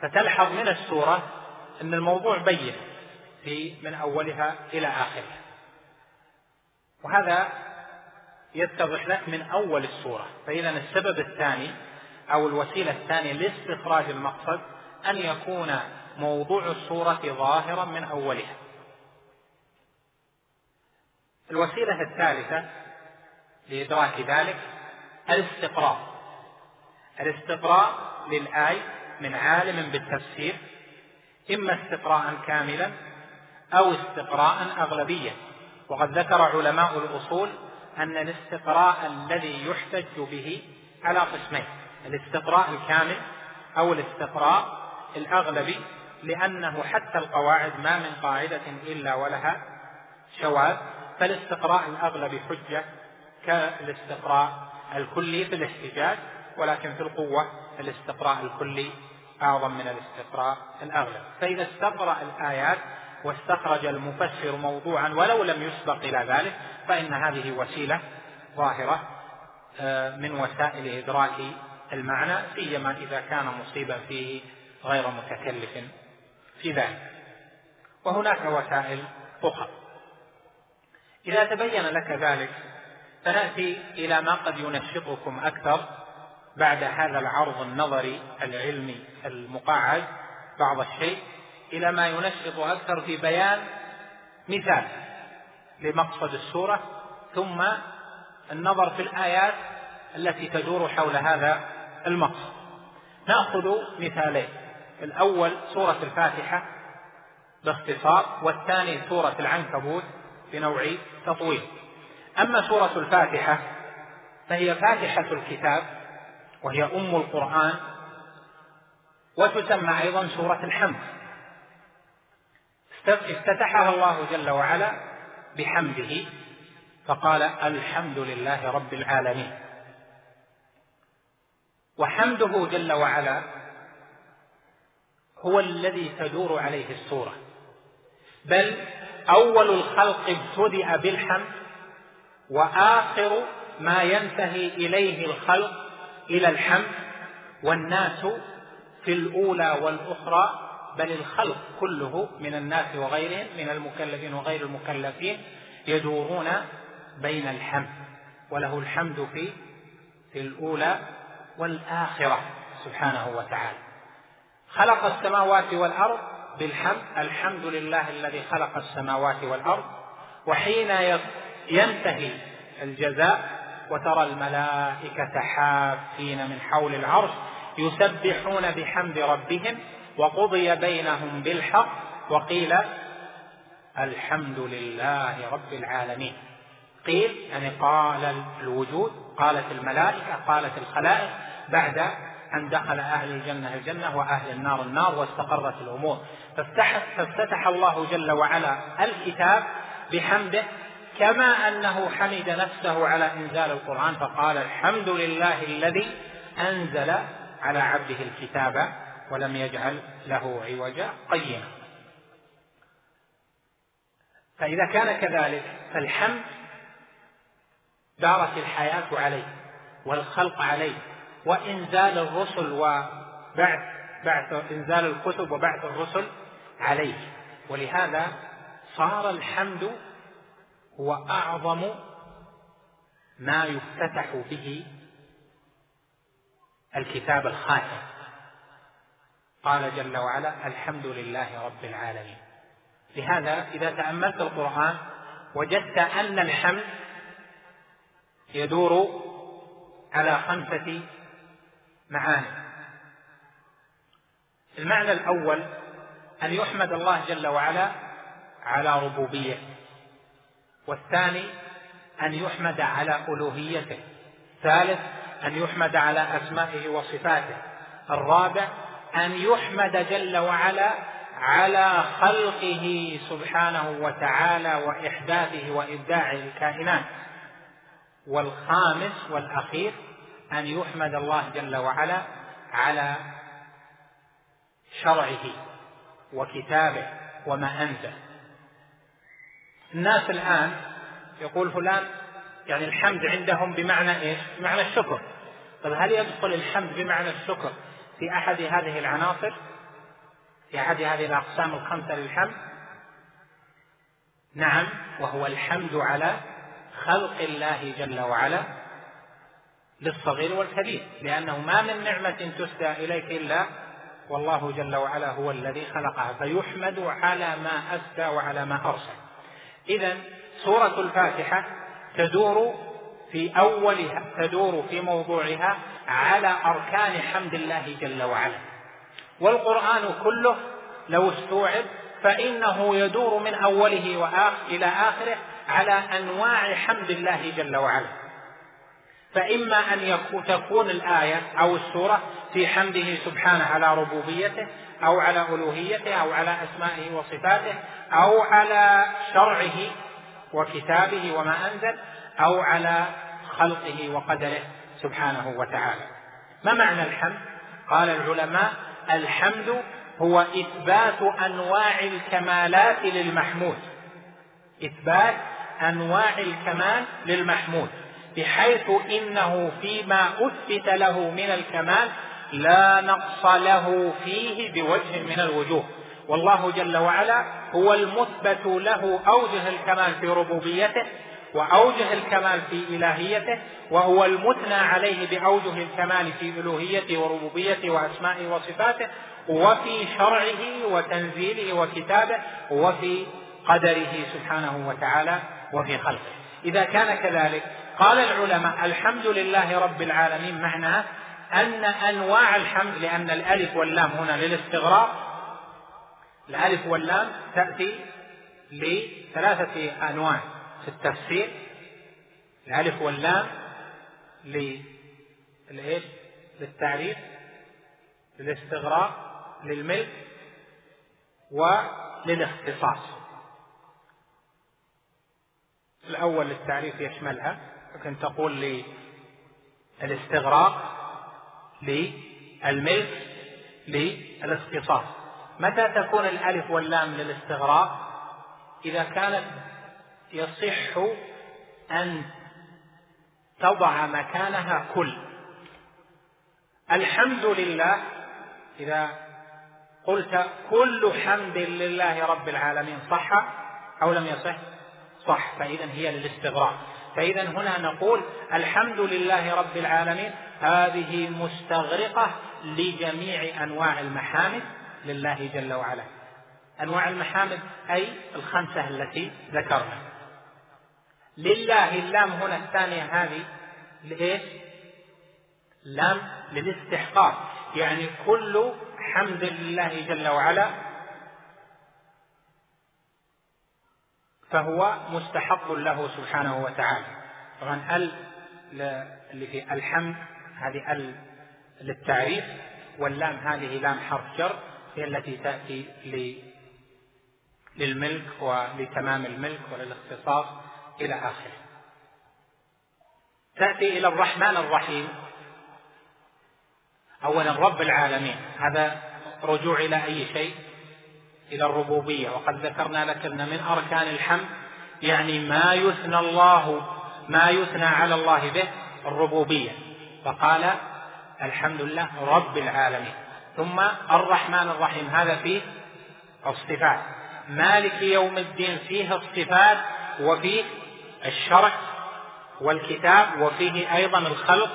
Speaker 2: فتلحظ من السورة أن الموضوع بين في من أولها إلى آخرها. وهذا يتضح لك من أول السورة. فإذا السبب الثاني أو الوسيلة الثانية لاستخراج المقصد أن يكون موضوع السورة ظاهرا من أولها. الوسيلة الثالثة لإدراك ذلك الاستقراء. الاستقراء للآية من عالم بالتفسير إما استقراء كاملا أو استقراء أغلبيا وقد ذكر علماء الأصول أن الاستقراء الذي يحتج به على قسمين الاستقراء الكامل أو الاستقراء الأغلبي لأنه حتى القواعد ما من قاعدة إلا ولها شواذ فالاستقراء الأغلبي حجة كالاستقراء الكلي في الاحتجاج ولكن في القوة الاستقراء الكلي أعظم من الاستقراء الأغلب. فإذا استقرأ الآيات واستخرج المفسر موضوعا ولو لم يسبق إلى ذلك فإن هذه وسيلة ظاهرة آه، من وسائل إدراك المعنى سيما إذا كان مصيبا فيه غير متكلف في ذلك. وهناك وسائل أخرى. إذا تبين لك ذلك فنأتي إلى ما قد ينشطكم أكثر بعد هذا العرض النظري العلمي المقعد بعض الشيء. إلى ما ينشط أكثر في بيان مثال لمقصد السورة ثم النظر في الآيات التي تدور حول هذا المقصد. نأخذ مثالين. الأول سورة الفاتحة باختصار والثاني سورة العنكبوت بنوع تطويل. أما سورة الفاتحة فهي فاتحة الكتاب وهي أم القرآن وتسمى أيضا سورة الحمد. افتتحها الله جل وعلا بحمده فقال الحمد لله رب العالمين. وحمده جل وعلا هو الذي تدور عليه السوره بل أول الخلق ابتدأ بالحمد وآخر ما ينتهي إليه الخلق إلى الحمد والناس في الأولى والأخرى بل الخلق كله من الناس وغيرهم من المكلفين وغير المكلفين يدورون بين الحمد وله الحمد في في الأولى والآخرة سبحانه وتعالى. خلق السماوات والأرض بالحمد الحمد لله الذي خلق السماوات والأرض وحين ينتهي الجزاء وترى الملائكة حافين من حول العرش يسبحون بحمد ربهم وقضي بينهم بالحق وقيل الحمد لله رب العالمين. قيل يعني قال الوجود قالت الملائكة قالت الخلائق بعد أن دخل أهل الجنة الجنة وأهل النار النار واستقرت الأمور. فافتتح الله جل وعلا الكتاب بحمده كما أنه حمد نفسه على إنزال القرآن فقال الحمد لله الذي أنزل على عبده الكتاب. ولم يجعل له عوجا قيما. فإذا كان كذلك فالحمد دارت الحياة عليه والخلق عليه وإنزال الرسل وبعث بعث إنزال الكتب وبعث الرسل عليه. ولهذا صار الحمد هو أعظم ما يفتتح به الكتاب الخاتم. قال جل وعلا الحمد لله رب العالمين. لهذا إذا تأملت القرآن وجدت أن الحمد يدور على خمسة معاني. المعنى الأول أن يحمد الله جل وعلا على ربوبيته. والثاني أن يحمد على ألوهيته. الثالث أن يحمد على أسمائه وصفاته. الرابع أن يحمد جل وعلا على خلقه سبحانه وتعالى وإحداثه وإبداع الكائنات والخامس والأخير أن يحمد الله جل وعلا على شرعه وكتابه وما أنزل الناس الآن يقول فلان يعني الحمد عندهم بمعنى إيش؟ بمعنى الشكر. طيب هل يدخل الحمد بمعنى الشكر في أحد هذه العناصر؟ في أحد هذه الأقسام الخمسة للحمد؟ نعم وهو الحمد على خلق الله جل وعلا للصغير والكبير لأنه ما من نعمة تسدى إليك إلا والله جل وعلا هو الذي خلقها فيحمد على ما أسدى وعلى ما أرسل إذا سورة الفاتحة تدور في أولها تدور في موضوعها على أركان حمد الله جل وعلا. والقرآن كله لو استوعب فإنه يدور من أوله وآخر إلى آخره على أنواع حمد الله جل وعلا. فإما أن تكون الآية أو السورة في حمده سبحانه على ربوبيته أو على ألوهيته أو على أسمائه وصفاته أو على شرعه وكتابه وما أنزل أو على خلقه وقدره. سبحانه وتعالى. ما معنى الحمد؟ قال العلماء الحمد هو إثبات أنواع الكمالات للمحمود. إثبات أنواع الكمال للمحمود. بحيث إنه فيما أثبت له من الكمال لا نقص له فيه بوجه من الوجوه. والله جل وعلا هو المثبت له أوجه الكمال في ربوبيته وأوجه الكمال في إلهيته وهو المثنى عليه بأوجه الكمال في ألوهيته وربوبيته وأسمائه وصفاته وفي شرعه وتنزيله وكتابه وفي قدره سبحانه وتعالى وفي خلقه. إذا كان كذلك قال العلماء الحمد لله رب العالمين معناه أن أنواع الحمد لأن الألف واللام هنا للاستغراق الألف واللام تأتي لثلاثة أنواع. في التفسير الألف واللام للإيش؟ للتعريف للاستغراق للملك وللاختصاص الأول للتعريف يشملها لكن تقول للاستغراق للملك للاختصاص. متى تكون الألف واللام للاستغراق؟ إذا كانت يصح أن تضع مكانها كل. الحمد لله إذا قلت كل حمد لله رب العالمين صح أو لم يصح؟ صح. فإذا هي للاستغراق. فإذا هنا نقول الحمد لله رب العالمين هذه مستغرقة لجميع أنواع المحامد لله جل وعلا. أنواع المحامد أي الخمسة التي ذكرنا. لله اللام هنا الثانية هذه لإيش؟ لام للاستحقاق. يعني كل حمد لله جل وعلا فهو مستحق له سبحانه وتعالى. طبعا ال اللي في الحمد هذه ال للتعريف واللام هذه لام حرف جر هي التي تأتي للملك ولتمام الملك وللاختصاص. إلى آخره. تأتي إلى الرحمن الرحيم. أولا رب العالمين. هذا رجوع إلى أي شيء؟ إلى الربوبية. وقد ذكرنا لك أن من أركان الحمد يعني ما يثنى الله ما يثنى على الله به الربوبية. فقال الحمد لله رب العالمين. ثم الرحمن الرحيم. هذا فيه الصفات. مالك يوم الدين فيه الصفات وفيه الشرع والكتاب وفيه أيضا الخلق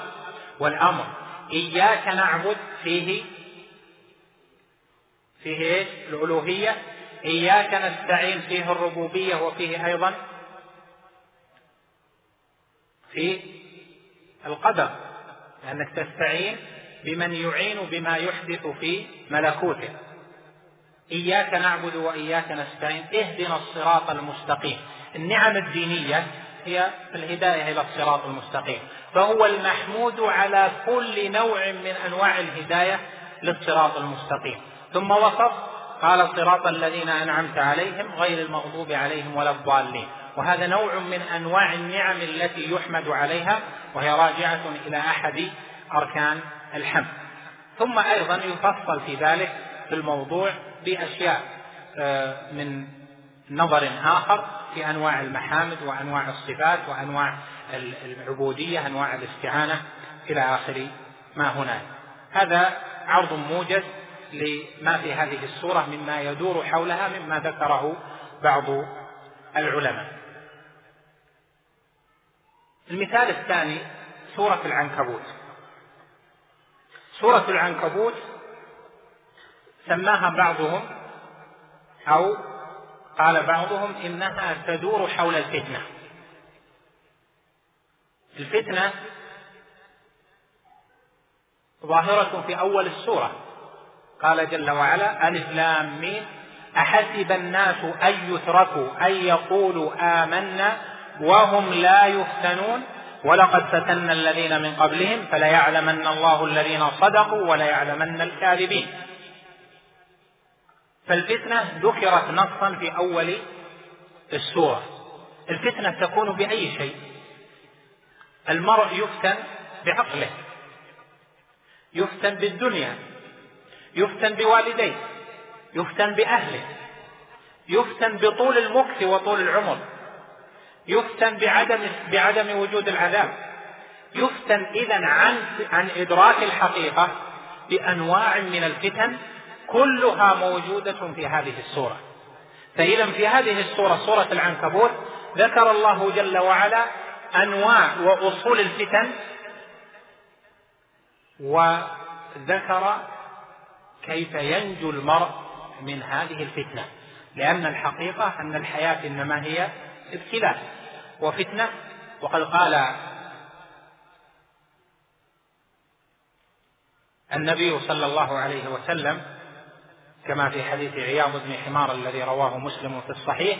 Speaker 2: والأمر. إياك نعبد فيه فيه إيش؟ الألوهية. إياك نستعين فيه الربوبية وفيه أيضا في القدر. لأنك تستعين بمن يعين بما يحدث في ملكوته. إياك نعبد وإياك نستعين. اهدنا الصراط المستقيم. النعم الدينية هي الهداية إلى الصراط المستقيم. فهو المحمود على كل نوع من أنواع الهداية للصراط المستقيم. ثم وصف قال صراط الذين أنعمت عليهم غير المغضوب عليهم ولا الضالين. وهذا نوع من أنواع النعم التي يحمد عليها وهي راجعة إلى أحد أركان الحمد. ثم أيضا يفصل في ذلك في الموضوع بأشياء آه، من نظر آخر. في أنواع المحامد وأنواع الصفات وأنواع العبودية أنواع الاستعانة إلى آخر ما هناك. هذا عرض موجز لما في هذه السورة مما يدور حولها مما ذكره بعض العلماء. المثال الثاني سورة العنكبوت. سورة العنكبوت سماها بعضهم أو قال بعضهم إنها تدور حول الفتنة. الفتنة ظاهرة في أول السورة. قال جل وعلا ألف لام ميم. أحسب الناس أن يتركوا أن يقولوا آمنا وهم لا يفتنون. ولقد فتنا الذين من قبلهم فليعلمن الله الذين صدقوا وليعلمن الكاذبين. فالفتنة ذكرت نصا في أول السورة. الفتنة تكون بأي شيء. المرء يفتن بعقله يفتن بالدنيا يفتن بوالديه يفتن بأهله يفتن بطول المكث وطول العمر يفتن بعدم بعدم وجود العذاب يفتن إذا عن عن إدراك الحقيقة بأنواع من الفتن كلها موجودة في هذه السورة. فإذا في هذه السورة سورة العنكبوت ذكر الله جل وعلا أنواع وأصول الفتن وذكر كيف ينجو المرء من هذه الفتنة. لأن الحقيقة أن الحياة إنما هي ابتلاء وفتنة. وقد قال النبي صلى الله عليه وسلم كما في حديث عياض بن حمار الذي رواه مسلم في الصحيح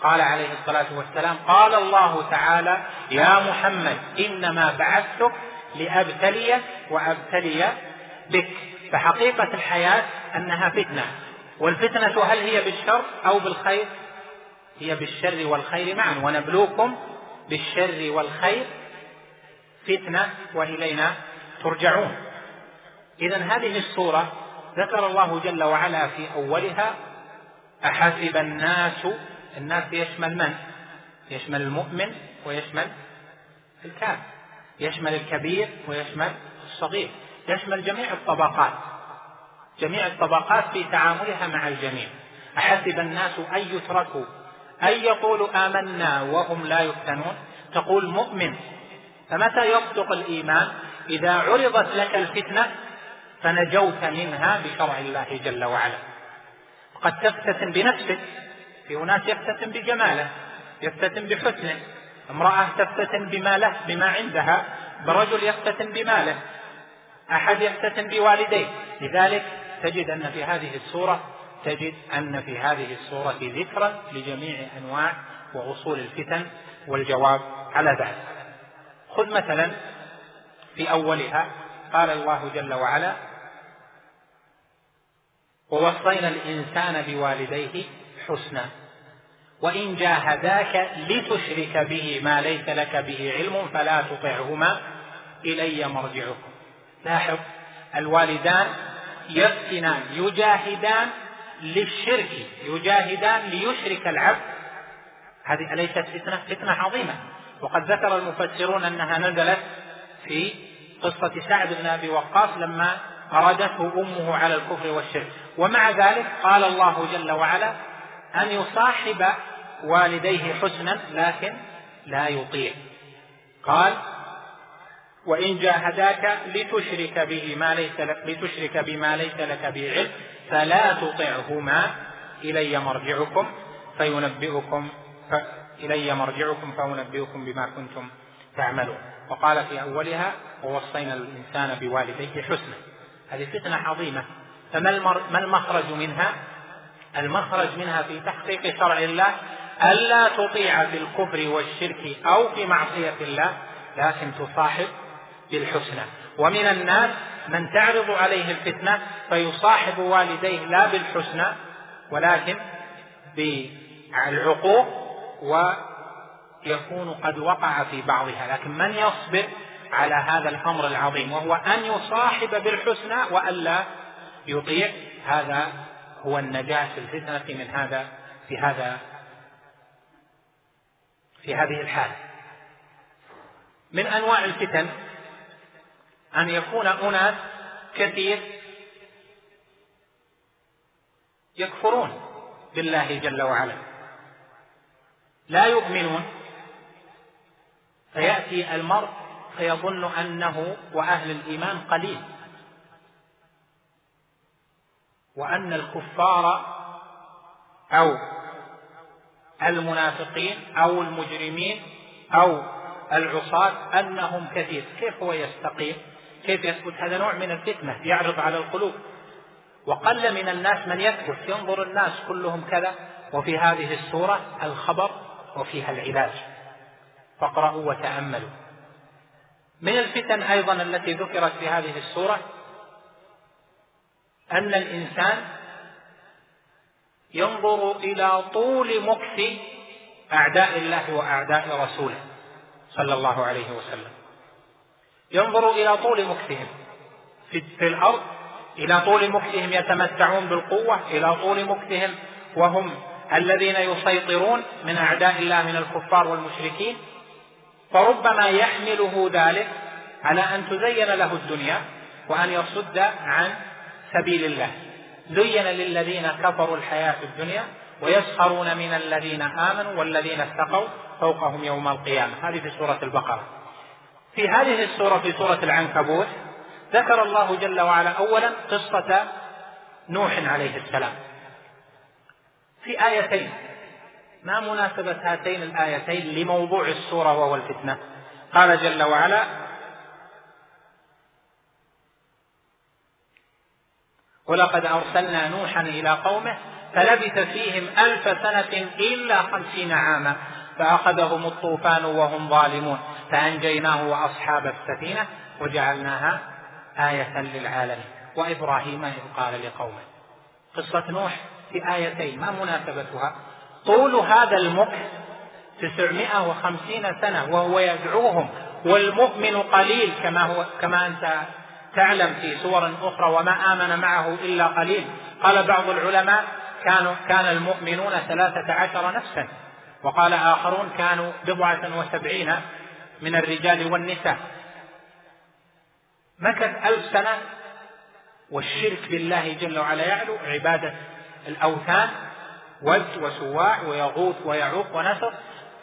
Speaker 2: قال عليه الصلاة والسلام قال الله تعالى يا محمد إنما بعثتك لأبتلي وأبتلي بك. فحقيقة الحياة أنها فتنة. والفتنة هل هي بالشر أو بالخير؟ هي بالشر والخير معا. ونبلوكم بالشر والخير فتنة وإلينا ترجعون. إذا هذه السورة ذكر الله جل وعلا في أولها أحسب الناس الناس يشمل من؟ يشمل المؤمن ويشمل الكافر. يشمل الكبير ويشمل الصغير. يشمل جميع الطبقات. جميع الطبقات في تعاملها مع الجميع. أحسب الناس أن يتركوا أن يقولوا آمنا وهم لا يفتنون. تقول مؤمن فمتى يصدق الإيمان؟ إذا عرضت لك الفتنة فنجوت منها بشرع الله جل وعلا. قد تفتتن بنفسك في أناس يفتتن بجماله يفتتن بحسنه. امرأة تفتتن بماله بما عندها برجل يفتتن بماله أحد يفتتن بوالديه. لذلك تجد أن في هذه السورة تجد أن في هذه السورة ذكرا لجميع أنواع وأصول الفتن والجواب على ذلك. خذ مثلا في أولها قال الله جل وعلا ووصينا الإنسان بوالديه حسنا. وإن جاهداك لتشرك به ما ليس لك به علم فلا تطعهما إلي مرجعكم. لاحظ الوالدان يفتنان يجاهدان للشرك يجاهدان ليشرك العبد. هذه أليست فتنة؟ فتنة عظيمة. وقد ذكر المفسرون أنها نزلت في قصة سعد بن أبي وقاص لما أرادته أمه على الكفر والشرك. ومع ذلك قال الله جل وعلا أن يصاحب والديه حسنا لكن لا يطيع. قال وإن جاهداك لتشرك به ما ليس لك لتشرك بما ليس لك به علم فلا تطعهما. إلي مرجعكم فينبئكم ف... إلي مرجعكم فأنبئكم بما كنتم تعملون. وقال في أولها ووصينا الإنسان بوالديه حسنا. هذه فتنة عظيمة. فما ما المخرج منها؟ المخرج منها في تحقيق شرع الله ألا تطيع في الكفر والشرك أو في معصية الله لكن تصاحب بالحسنى ومن الناس من تعرض عليه الفتنة فيصاحب والديه لا بالحسنى ولكن بالعقوق ويكون قد وقع في بعضها لكن من يصبر على هذا الأمر العظيم وهو أن يصاحب بالحسنى وألا يطيع هذا هو النجاة في الفتنة من هذا في هذا في هذه الحالة من أنواع الفتن أن يكون أناس كثير يكفرون بالله جل وعلا. لا يؤمنون فيأتي المرء فيظن أنه وأهل الإيمان قليل. وأن الكفار أو المنافقين أو المجرمين أو العصاة أنهم كثير. كيف هو يستقيم؟ كيف يثبت هذا نوع من الفتنة؟ يعرض على القلوب. وقل من الناس من يثبت. ينظر الناس كلهم كذا. وفي هذه السورة الخبر وفيها العلاج. فاقرأوا وتأملوا. من الفتن أيضا التي ذكرت في هذه السورة أن الإنسان ينظر إلى طول مكث أعداء الله وأعداء رسوله صلى الله عليه وسلم. ينظر إلى طول مكثهم في, الأرض إلى طول مكثهم يتمتعون بالقوة إلى طول مكثهم وهم الذين يسيطرون من أعداء الله من الكفار والمشركين. فربما يحمله ذلك على أن تزين له الدنيا وأن يصد عن سبيل الله. زين للذين كفروا الحياة الدنيا ويسخرون من الذين آمنوا والذين اتقوا فوقهم يوم القيامة. هذه في سورة البقرة. في هذه السورة في سورة العنكبوت ذكر الله جل وعلا أولا قصة نوح عليه السلام. في آيتين. ما مناسبة هاتين الآيتين لموضوع السورة وهو الفتنة؟ قال جل وعلا ولقد أرسلنا نوحا إلى قومه فلبث فيهم ألف سنة إلا خمسين عاما فأخذهم الطوفان وهم ظالمون فأنجيناه وأصحاب السفينة وجعلناها آية للعالمين وإبراهيم إذ قال لقومه قصة نوح في آيتين ما مناسبتها؟ طول هذا المكث تسعمائة وخمسين سنة وهو يدعوهم والمؤمن قليل كما هو كما أنت تعلم في سور أخرى وما آمن معه إلا قليل. قال بعض العلماء كانوا كان المؤمنون ثلاثة عشر نفسا. وقال آخرون كانوا بضعة وسبعين من الرجال والنساء. مكث ألف سنة والشرك بالله جل وعلا يعلو. عبادة الأوثان ود وسواع ويغوث ويعوق ونسر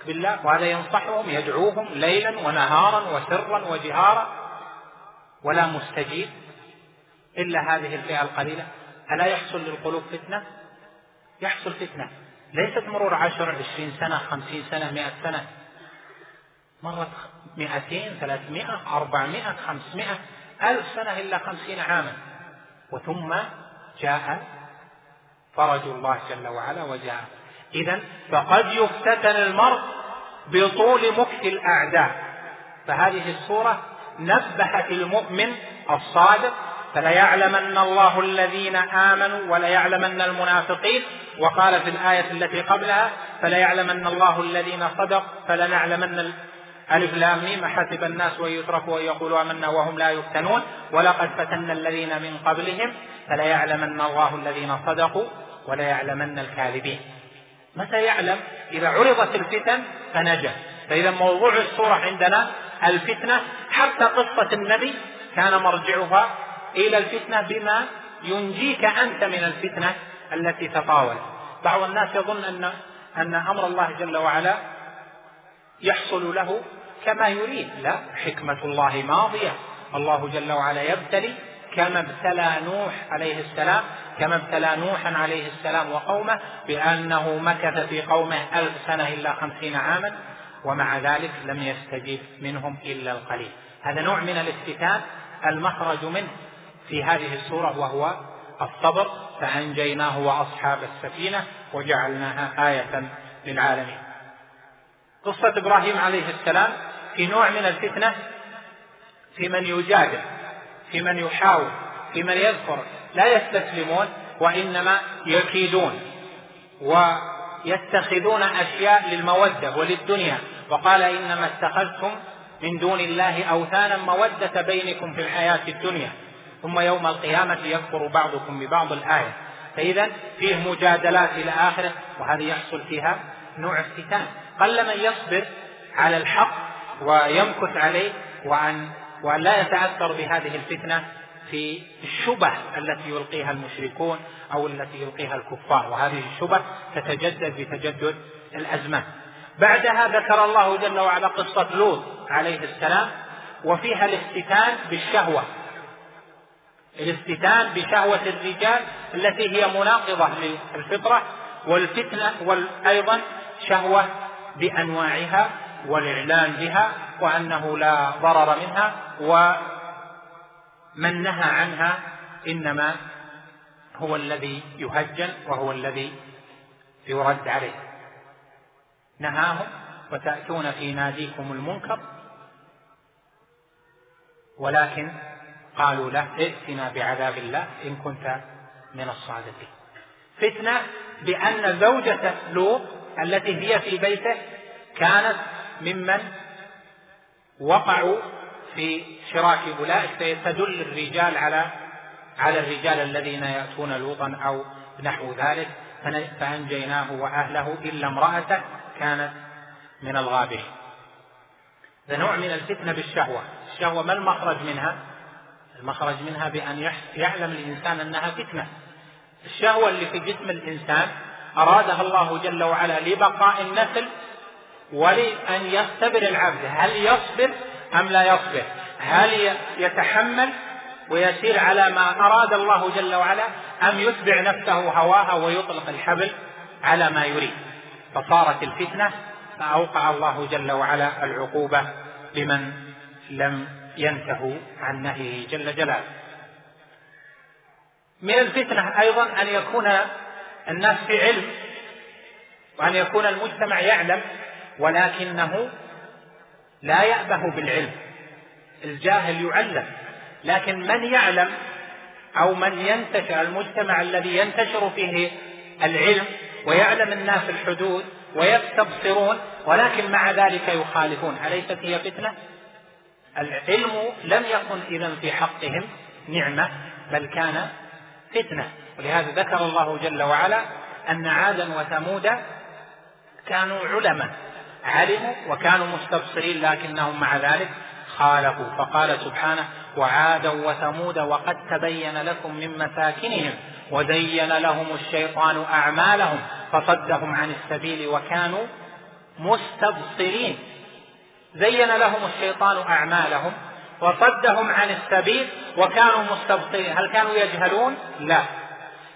Speaker 2: بالله. وهذا ينصحهم يدعوهم ليلا ونهارا وسرا وجهارا. ولا مستجيب إلا هذه الفئة القليلة. ألا يحصل للقلوب فتنة؟ يحصل فتنة. ليست مرور عشر عشرين سنة خمسين سنة مئة سنة. مرت مئتين ثلاثمائة أربعمائة خمسمائة ألف سنة إلا خمسين عاما. وثم جاء فرج الله جل وعلا وجاء. إذا فقد يفتتن المرء بطول مكث الأعداء. فهذه السورة نبهت المؤمن الصادق فليعلمن الله الذين آمنوا وليعلمن المنافقين. وقال في الآية التي قبلها فليعلمن الله الذين صدق فلنعلمن ألف لام ميم. حسب الناس ويتركوا يتركوا أن يقولوا آمنا وهم لا يفتنون. ولقد فتنا الذين من قبلهم فليعلمن الله الذين صدقوا وليعلمن الكاذبين. متى يعلم؟ إذا عرضت الفتن فنجا. فإذا موضوع الصورة عندنا الفتنة حتى قصة النبي كان مرجعها إلى الفتنة بما ينجيك أنت من الفتنة التي تطاول. بعض الناس يظن أن أن أمر الله جل وعلا يحصل له كما يريد. لا حكمة الله ماضية. الله جل وعلا يبتلي كما ابتلى نوح عليه السلام كما ابتلى نوحا عليه السلام وقومه بأنه مكث في قومه ألف سنة إلا خمسين عاما ومع ذلك لم يستجب منهم إلا القليل. هذا نوع من الافتتان المخرج منه في هذه السورة وهو الصبر فأنجيناه وأصحاب السفينة وجعلناها آية للعالمين. قصة إبراهيم عليه السلام في نوع من الفتنة في من يجادل في من يحاول في من يذكر لا يستسلمون وإنما يكيدون ويتخذون أشياء للمودة وللدنيا. وقال إنما اتخذتم من دون الله أوثانا مودة بينكم في الحياة الدنيا ثم يوم القيامة يكفر بعضكم ببعض الآية. فإذا فيه مجادلات إلى آخرة وهذه يحصل فيها نوع افتتان قل من يصبر على الحق ويمكث عليه وأن وأن لا يتأثر بهذه الفتنة في الشبه التي يلقيها المشركون أو التي يلقيها الكفار. وهذه الشبه تتجدد بتجدد الأزمان. بعدها ذكر الله جل وعلا قصة لوط عليه السلام وفيها الافتتان بالشهوة. الافتتان بشهوة الرجال التي هي مناقضة للفطرة والفتنة وأيضا شهوة بأنواعها والإعلان بها وأنه لا ضرر منها ومن نهى عنها إنما هو الذي يهجن وهو الذي يرد عليه. نهاهم وتأتون في ناديكم المنكر. ولكن قالوا له ائتنا بعذاب الله إن كنت من الصادقين. فتنة بأن زوجة لوط التي هي في بيته كانت ممن وقعوا في شراك أولئك فيتدل الرجال على على الرجال الذين يأتون لوطا أو نحو ذلك. فأنجيناه وأهله إلا امرأته. كانت من الغابرين هذا نوع من الفتنة بالشهوة. الشهوة ما المخرج منها؟ المخرج منها بأن يعلم الإنسان أنها فتنة. الشهوة اللي في جسم الإنسان أرادها الله جل وعلا لبقاء النسل ولأن يختبر العبد. هل يصبر أم لا يصبر؟ هل يتحمل ويسير على ما أراد الله جل وعلا أم يتبع نفسه هواها ويطلق الحبل على ما يريد؟ فصارت الفتنة فأوقع الله جل وعلا العقوبة لمن لم ينتهوا عن نهيه جل جلاله. من الفتنة أيضا أن يكون الناس في علم وأن يكون المجتمع يعلم ولكنه لا يأبه بالعلم. الجاهل يعلم لكن من يعلم أو من ينتشر المجتمع الذي ينتشر فيه العلم ويعلم الناس الحدود ويستبصرون ولكن مع ذلك يخالفون. أليست هي فتنة؟ العلم لم يكن إذا في حقهم نعمة بل كان فتنة. ولهذا ذكر الله جل وعلا أن عادا وثمود كانوا علماء علموا وكانوا مستبصرين لكنهم مع ذلك خالفوا. فقال سبحانه وعادا وثمود وقد تبين لكم من مساكنهم. وزين لهم الشيطان أعمالهم فصدهم عن السبيل وكانوا مستبصرين. زين لهم الشيطان أعمالهم وصدهم عن السبيل وكانوا مستبصرين. هل كانوا يجهلون؟ لا.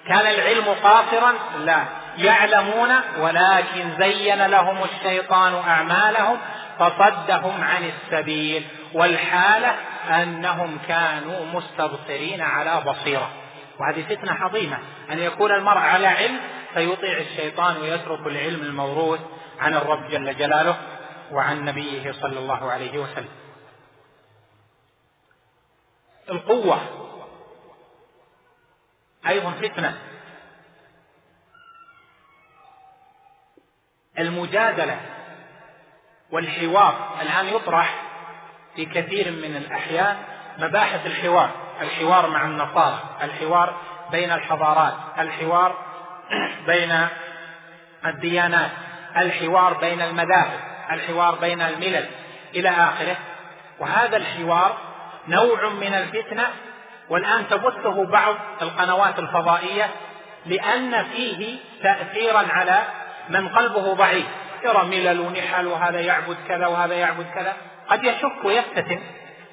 Speaker 2: كان العلم قاصرا؟ لا. يعلمون ولكن زين لهم الشيطان أعمالهم فصدهم عن السبيل. والحالة أنهم كانوا مستبصرين على بصيرة. وهذه فتنة عظيمة. أن يكون المرء على علم فيطيع الشيطان ويترك العلم الموروث عن الرب جل جلاله وعن نبيه صلى الله عليه وسلم. القوة أيضا فتنة. المجادلة والحوار. الآن يطرح في كثير من الأحيان مباحث الحوار. الحوار مع النصارى الحوار بين الحضارات الحوار بين الديانات الحوار بين المذاهب الحوار بين الملل إلى آخره. وهذا الحوار نوع من الفتنة والآن تبثه بعض القنوات الفضائية لأن فيه تأثيرا على من قلبه ضعيف. يرى ملل ونحل وهذا يعبد كذا وهذا يعبد كذا. قد يشك ويفتتن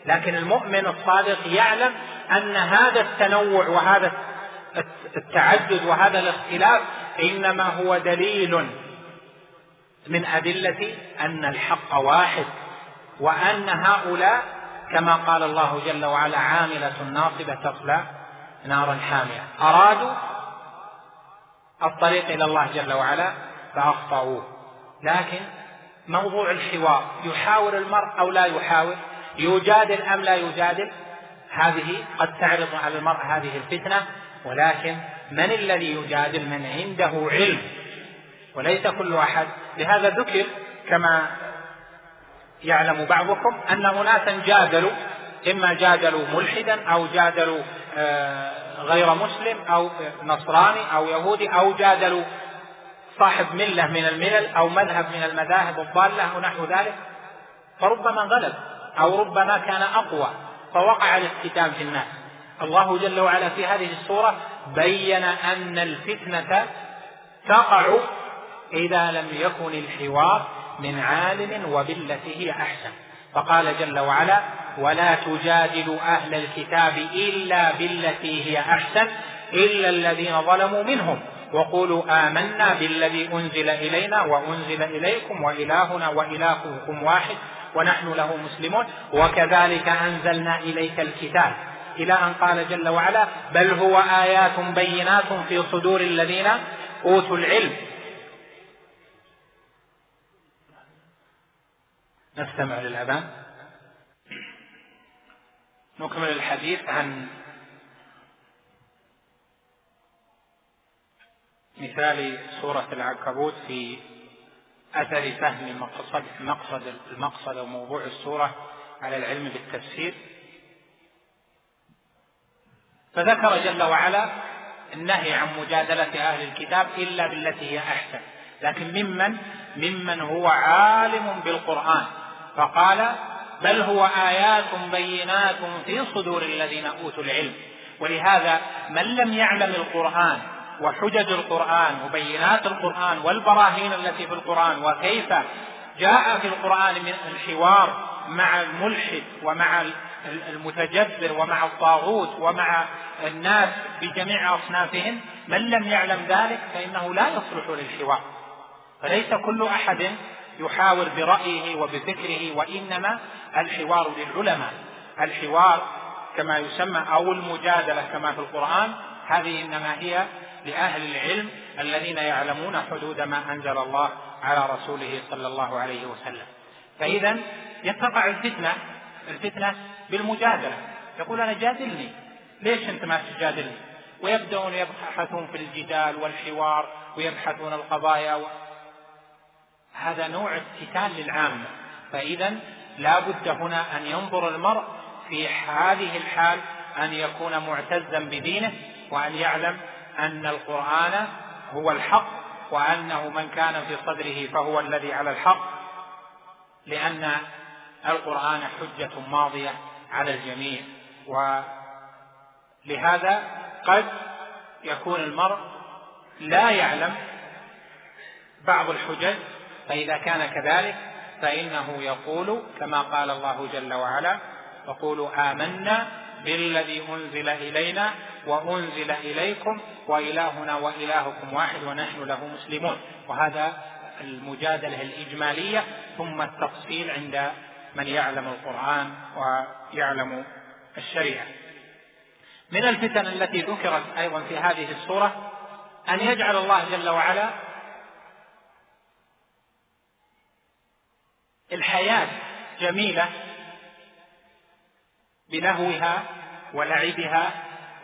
Speaker 2: لكن المؤمن الصادق يعلم أن هذا التنوع وهذا التعدد وهذا الاختلاف إنما هو دليل من أدلة أن الحق واحد وأن هؤلاء كما قال الله جل وعلا عاملة ناصبة تصلى نارا حامية. أرادوا الطريق إلى الله جل وعلا فأخطأوه. لكن موضوع الحوار يحاور المرء أو لا يحاور؟ يجادل أم لا يجادل؟ هذه قد تعرض على المرء هذه الفتنة ولكن من الذي يجادل؟ من عنده علم. وليس كل أحد. لهذا ذكر كما يعلم بعضكم أن أناسا جادلوا إما جادلوا ملحدا أو جادلوا آه، غير مسلم أو نصراني أو يهودي أو جادلوا صاحب ملة من الملل أو مذهب من المذاهب الضالة أو نحو ذلك. فربما غلب أو ربما كان أقوى فوقع الافتتان في الناس. الله جل وعلا في هذه السورة بين أن الفتنة تقع إذا لم يكن الحوار من عالم وبالتي هي أحسن. فقال جل وعلا ولا تجادلوا أهل الكتاب إلا بالتي هي أحسن إلا الذين ظلموا منهم. وقولوا آمنا بالذي أنزل إلينا وأنزل إليكم وإلهنا وإلهكم واحد ونحن له مسلمون وكذلك أنزلنا إليك الكتاب. إلى أن قال جل وعلا بل هو آيات بينات في صدور الذين أوتوا العلم. نستمع للأذان. نكمل الحديث عن مثال سورة العنكبوت في أثر فهم مقصد مقصد المقصد وموضوع السورة على العلم بالتفسير. فذكر جل وعلا النهي عن مجادلة أهل الكتاب إلا بالتي هي أحسن. لكن ممن ممن هو عالم بالقرآن. فقال بل هو آيات بينات في صدور الذين أوتوا العلم. ولهذا من لم يعلم القرآن وحجج القرآن وبينات القرآن والبراهين التي في القرآن وكيف جاء في القرآن من الحوار مع الملحد ومع المتجبر ومع الطاغوت ومع الناس بجميع أصنافهم من لم يعلم ذلك فإنه لا يصلح للحوار. فليس كل أحد يحاور برأيه وبفكره وإنما الحوار للعلماء. الحوار كما يسمى أو المجادلة كما في القرآن هذه إنما هي لأهل العلم الذين يعلمون حدود ما أنزل الله على رسوله صلى الله عليه وسلم. فإذا يتقع الفتنة الفتنة بالمجادلة. يقول أنا جادلني. ليش أنت ما تجادلني؟ ويبدأون يبحثون في الجدال والحوار ويبحثون القضايا و... هذا نوع افتتان للعامة فإذا لا بد هنا أن ينظر المرء في هذه الحال أن يكون معتزا بدينه وأن يعلم أن القرآن هو الحق وأنه من كان في صدره فهو الذي على الحق لأن القرآن حجة ماضية على الجميع. ولهذا قد يكون المرء لا يعلم بعض الحجج فإذا كان كذلك فإنه يقول كما قال الله جل وعلا يقول آمنا بالذي أنزل إلينا وأنزل إليكم وإلهنا وإلهكم واحد ونحن له مسلمون. وهذا المجادلة الإجمالية ثم التفصيل عند من يعلم القرآن ويعلم الشريعة. من الفتن التي ذكرت أيضا في هذه السورة أن يجعل الله جل وعلا الحياة جميلة بلهوها ولعبها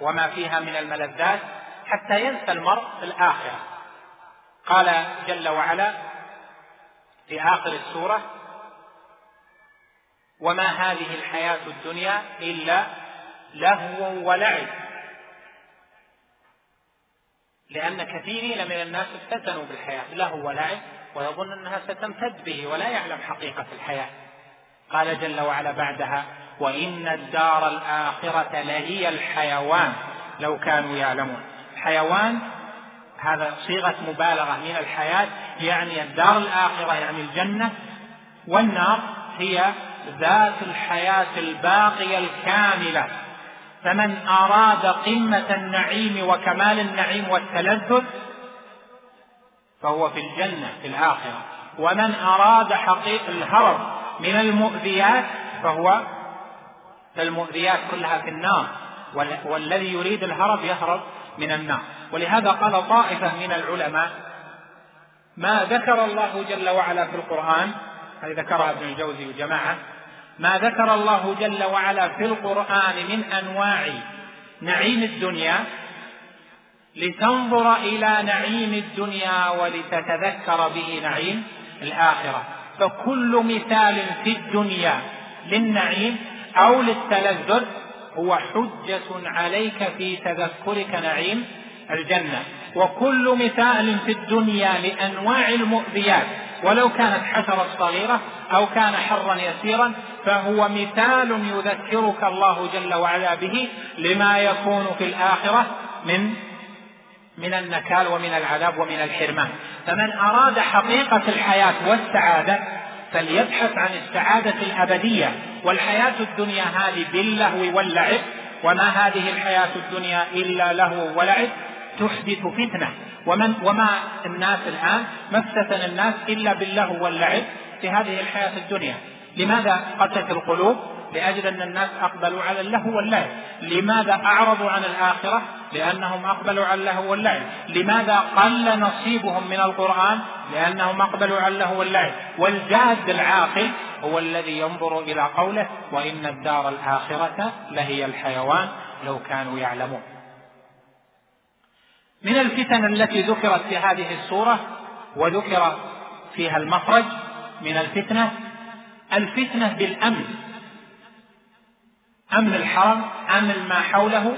Speaker 2: وما فيها من الملذات حتى ينسى المرء الآخرة. قال جل وعلا في آخر السورة وما هذه الحياة الدنيا إلا لهو ولعب. لأن كثيرين من الناس افتتنوا بالحياة لهو ولعب ويظن أنها ستمتد به ولا يعلم حقيقة الحياة. قال جل وعلا بعدها وإن الدار الآخرة لهي الحيوان لو كانوا يعلمون. حيوان هذا صيغة مبالغة من الحياة يعني الدار الآخرة يعني الجنة والنار هي ذات الحياة الباقية الكاملة. فمن أراد قمة النعيم وكمال النعيم والتلذذ فهو في الجنة في الآخرة. ومن أراد حقيقة الهرب من المؤذيات فهو المؤذيات كلها في النار. والذي يريد الهرب يهرب من النار. ولهذا قال طائفة من العلماء ما ذكر الله جل وعلا في القرآن هذه ذكرها ابن الجوزي وجماعة. ما ذكر الله جل وعلا في القرآن من أنواع نعيم الدنيا لتنظر إلى نعيم الدنيا ولتتذكر به نعيم الآخرة. فكل مثال في الدنيا للنعيم أو للتلذذ هو حجة عليك في تذكرك نعيم الجنة. وكل مثال في الدنيا لأنواع المؤذيات ولو كانت حشرة صغيرة أو كان حرا يسيرا فهو مثال يذكرك الله جل وعلا به لما يكون في الآخرة من من النكال ومن العذاب ومن الحرمان فمن أراد حقيقة الحياة والسعادة فليبحث عن السعادة الأبدية. والحياة الدنيا هذه باللهو واللعب وما هذه الحياة الدنيا إلا لهو ولعب تحدث فتنة. ومن وما الناس الآن ما افتتن الناس إلا باللهو واللعب في هذه الحياة الدنيا. لماذا قست القلوب؟ لأجل أن الناس أقبلوا على اللهو واللعب. لماذا أعرضوا عن الآخرة؟ لأنهم أقبلوا على اللهو واللعب. لماذا قل نصيبهم من القرآن؟ لأنهم أقبلوا على اللهو واللعب. والجاد العاقل هو الذي ينظر إلى قوله وإن الدار الآخرة لهي الحيوان لو كانوا يعلمون. من الفتن التي ذكرت في هذه السورة وذكر فيها المخرج من الفتنة الفتنة بالأمن. أمن الحرم أمن ما حوله.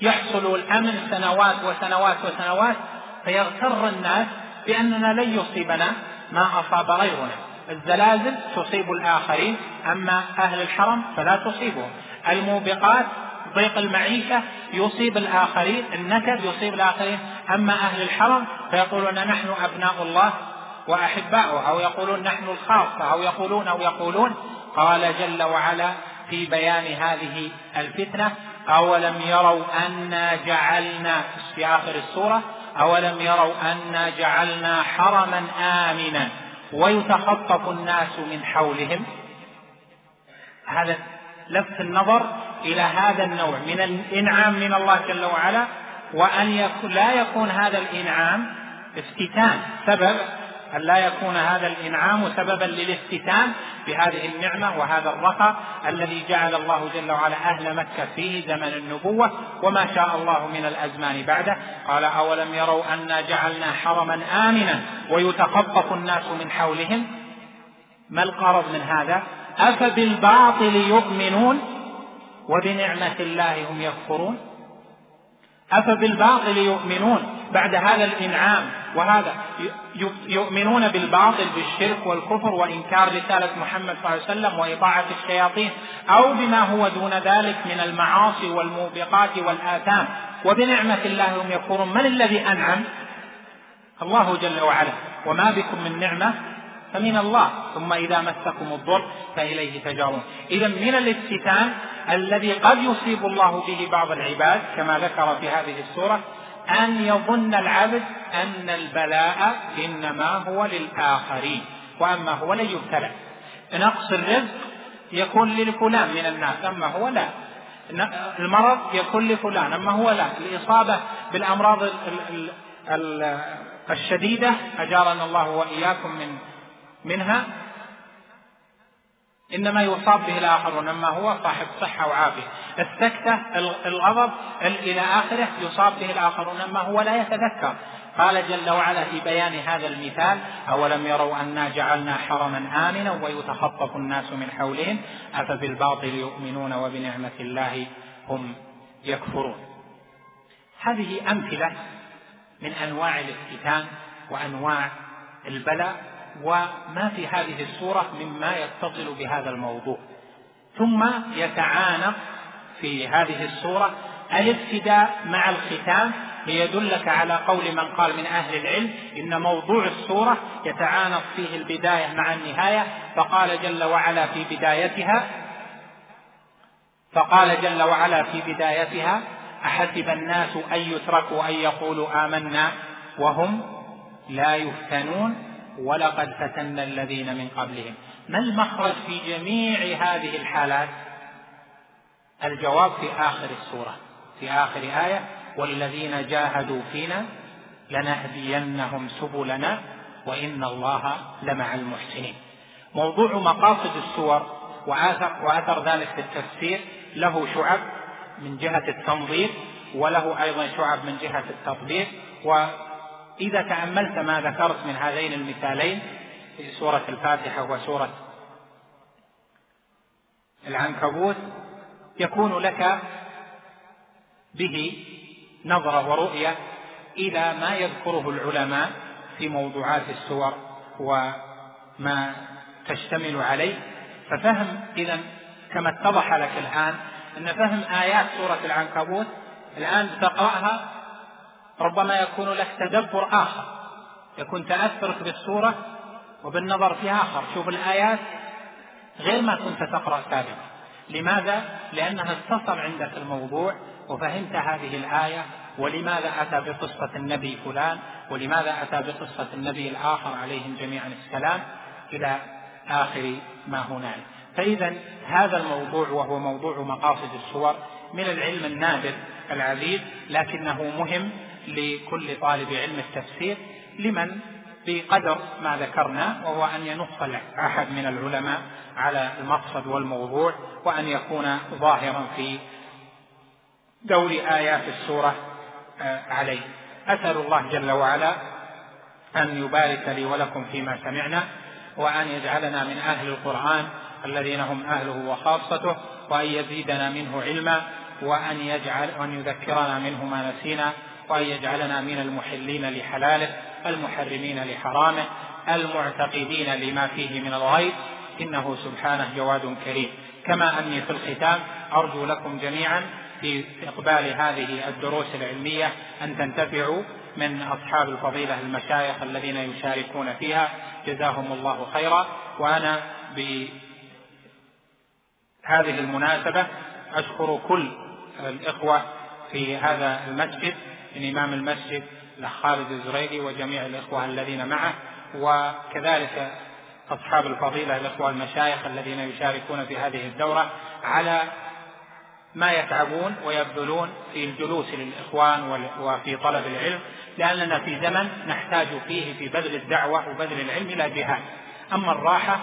Speaker 2: يحصل الأمن سنوات وسنوات وسنوات فيغتر الناس بأننا لن يصيبنا ما أصاب غيرنا الزلازل تصيب الآخرين أما أهل الحرم فلا تصيبهم. الموبقات ضيق المعيشة يصيب الآخرين النكد يصيب الآخرين. أما أهل الحرم فيقولون نحن أبناء الله وأحباؤه أو يقولون نحن الخاصة أو يقولون أو يقولون. قال جل وعلا في بيان هذه الفتنة أولم يروا أنا جعلنا في آخر السورة أولم يروا أنا جعلنا حرما آمنا. ويتخطف الناس من حولهم. هذا لفت النظر إلى هذا النوع من الإنعام من الله جل وعلا وأن يكون لا يكون هذا الإنعام افتتان. سبب أن لا يكون هذا الإنعام سببا للافتتان بهذه النعمة وهذا الرخاء الذي جعل الله جل وعلا أهل مكة فيه زمن النبوة وما شاء الله من الأزمان بعده. قال أولم يروا أنا جعلنا حرما آمنا ويتخطف الناس من حولهم؟ ما الغرض من هذا؟ أفبالباطل يؤمنون وبنعمة الله هم يكفرون؟ أفبالباطل يؤمنون بعد هذا الإنعام وهذا؟ يؤمنون بالباطل بالشرك والكفر وإنكار رسالة محمد صلى الله عليه وسلم وإطاعة الشياطين أو بما هو دون ذلك من المعاصي والموبقات والآثام. وبنعمة الله هم يكفرون. من الذي أنعم؟ الله جل وعلا. وما بكم من نعمة فمن الله. ثم إذا مسكم الضر فإليه تجارون. إذا من الافتتان الذي قد يصيب الله به بعض العباد كما ذكر في هذه السورة أن يظن العبد أن البلاء إنما هو للآخرين وأما هو لن يبتلى. نقص الرزق يكون لفلان من الناس أما هو لا. المرض يكون لفلان أما هو لا. الإصابة بالأمراض الشديدة أجارنا الله وإياكم من منها إنما يصاب به الآخرون أما هو صاحب صحة وعافية. السكتة الغضب إلى آخره يصاب به الآخرون أما هو لا يتذكر. قال جل وعلا في بيان هذا المثال أولم يروا أنا جعلنا حرما آمنا ويتخطف الناس من حولهم؟ أفبالباطل يؤمنون وبنعمة الله هم يكفرون. هذه أمثلة من أنواع الافتتان وأنواع البلاء وما في هذه السورة مما يتصل بهذا الموضوع. ثم يتعانق في هذه السورة الابتداء مع الختام ليدلك على قول من قال من أهل العلم إن موضوع السورة يتعانق فيه البداية مع النهاية فقال جل وعلا في بدايتها فقال جل وعلا في بدايتها أحسب الناس أن يتركوا أن يقولوا آمنا وهم لا يفتنون. ولقد فتنا الذين من قبلهم. ما المخرج في جميع هذه الحالات؟ الجواب في آخر السورة في آخر آية والذين جاهدوا فينا لنهدينهم سبلنا وإن الله لمع المحسنين. موضوع مقاصد السور وأثر, وأثر ذلك في التفسير له شعب من جهة التنظير وله أيضا شعب من جهة التطبيق وإذا تأملت ما ذكرت من هذين المثالين في سورة الفاتحة وسورة العنكبوت يكون لك به نظرة ورؤية إلى ما يذكره العلماء في موضوعات السور وما تشتمل عليه. ففهم إذا كما اتضح لك الآن أن فهم آيات سورة العنكبوت الآن تقرأها ربما يكون لك تدبر آخر. يكون تأثرك بالسورة وبالنظر فيها آخر. شوف الآيات غير ما كنت تقرأ سابقا. لماذا؟ لأنها اتصل عندك الموضوع وفهمت هذه الآية. ولماذا أتى بقصة النبي فلان؟ ولماذا أتى بقصة النبي الآخر عليهم جميعا السلام؟ إلى آخر ما هنالك فإذا هذا الموضوع وهو موضوع مقاصد السور من العلم النادر العزيز لكنه مهم لكل طالب علم التفسير لمن؟ بقدر ما ذكرنا وهو أن ينص أحد من العلماء على المقصد والموضوع وأن يكون ظاهرا في دور آيات السورة آه، عليه. أسأل الله جل وعلا أن يبارك لي ولكم فيما سمعنا وأن يجعلنا من أهل القرآن الذين هم أهله وخاصته وأن يزيدنا منه علما وأن يجعل وأن يذكرنا منه ما نسينا وأن يجعلنا من المحلين لحلاله المحرمين لحرامه المعتقدين لما فيه من الغيب. إنه سبحانه جواد كريم. كما أني في الختام أرجو لكم جميعا في إقبال هذه الدروس العلمية أن تنتفعوا من أصحاب الفضيلة المشايخ الذين يشاركون فيها. جزاهم الله خيرا. وأنا بهذه المناسبة أشكر كل الإخوة في هذا المسجد. من إمام المسجد خالد الزريدي وجميع الإخوة الذين معه وكذلك أصحاب الفضيلة الإخوة المشايخ الذين يشاركون في هذه الدورة على ما يتعبون ويبذلون في الجلوس للإخوان وفي طلب العلم لأننا في زمن نحتاج فيه في بذل الدعوة وبذل العلم إلى جهاد. أما الراحة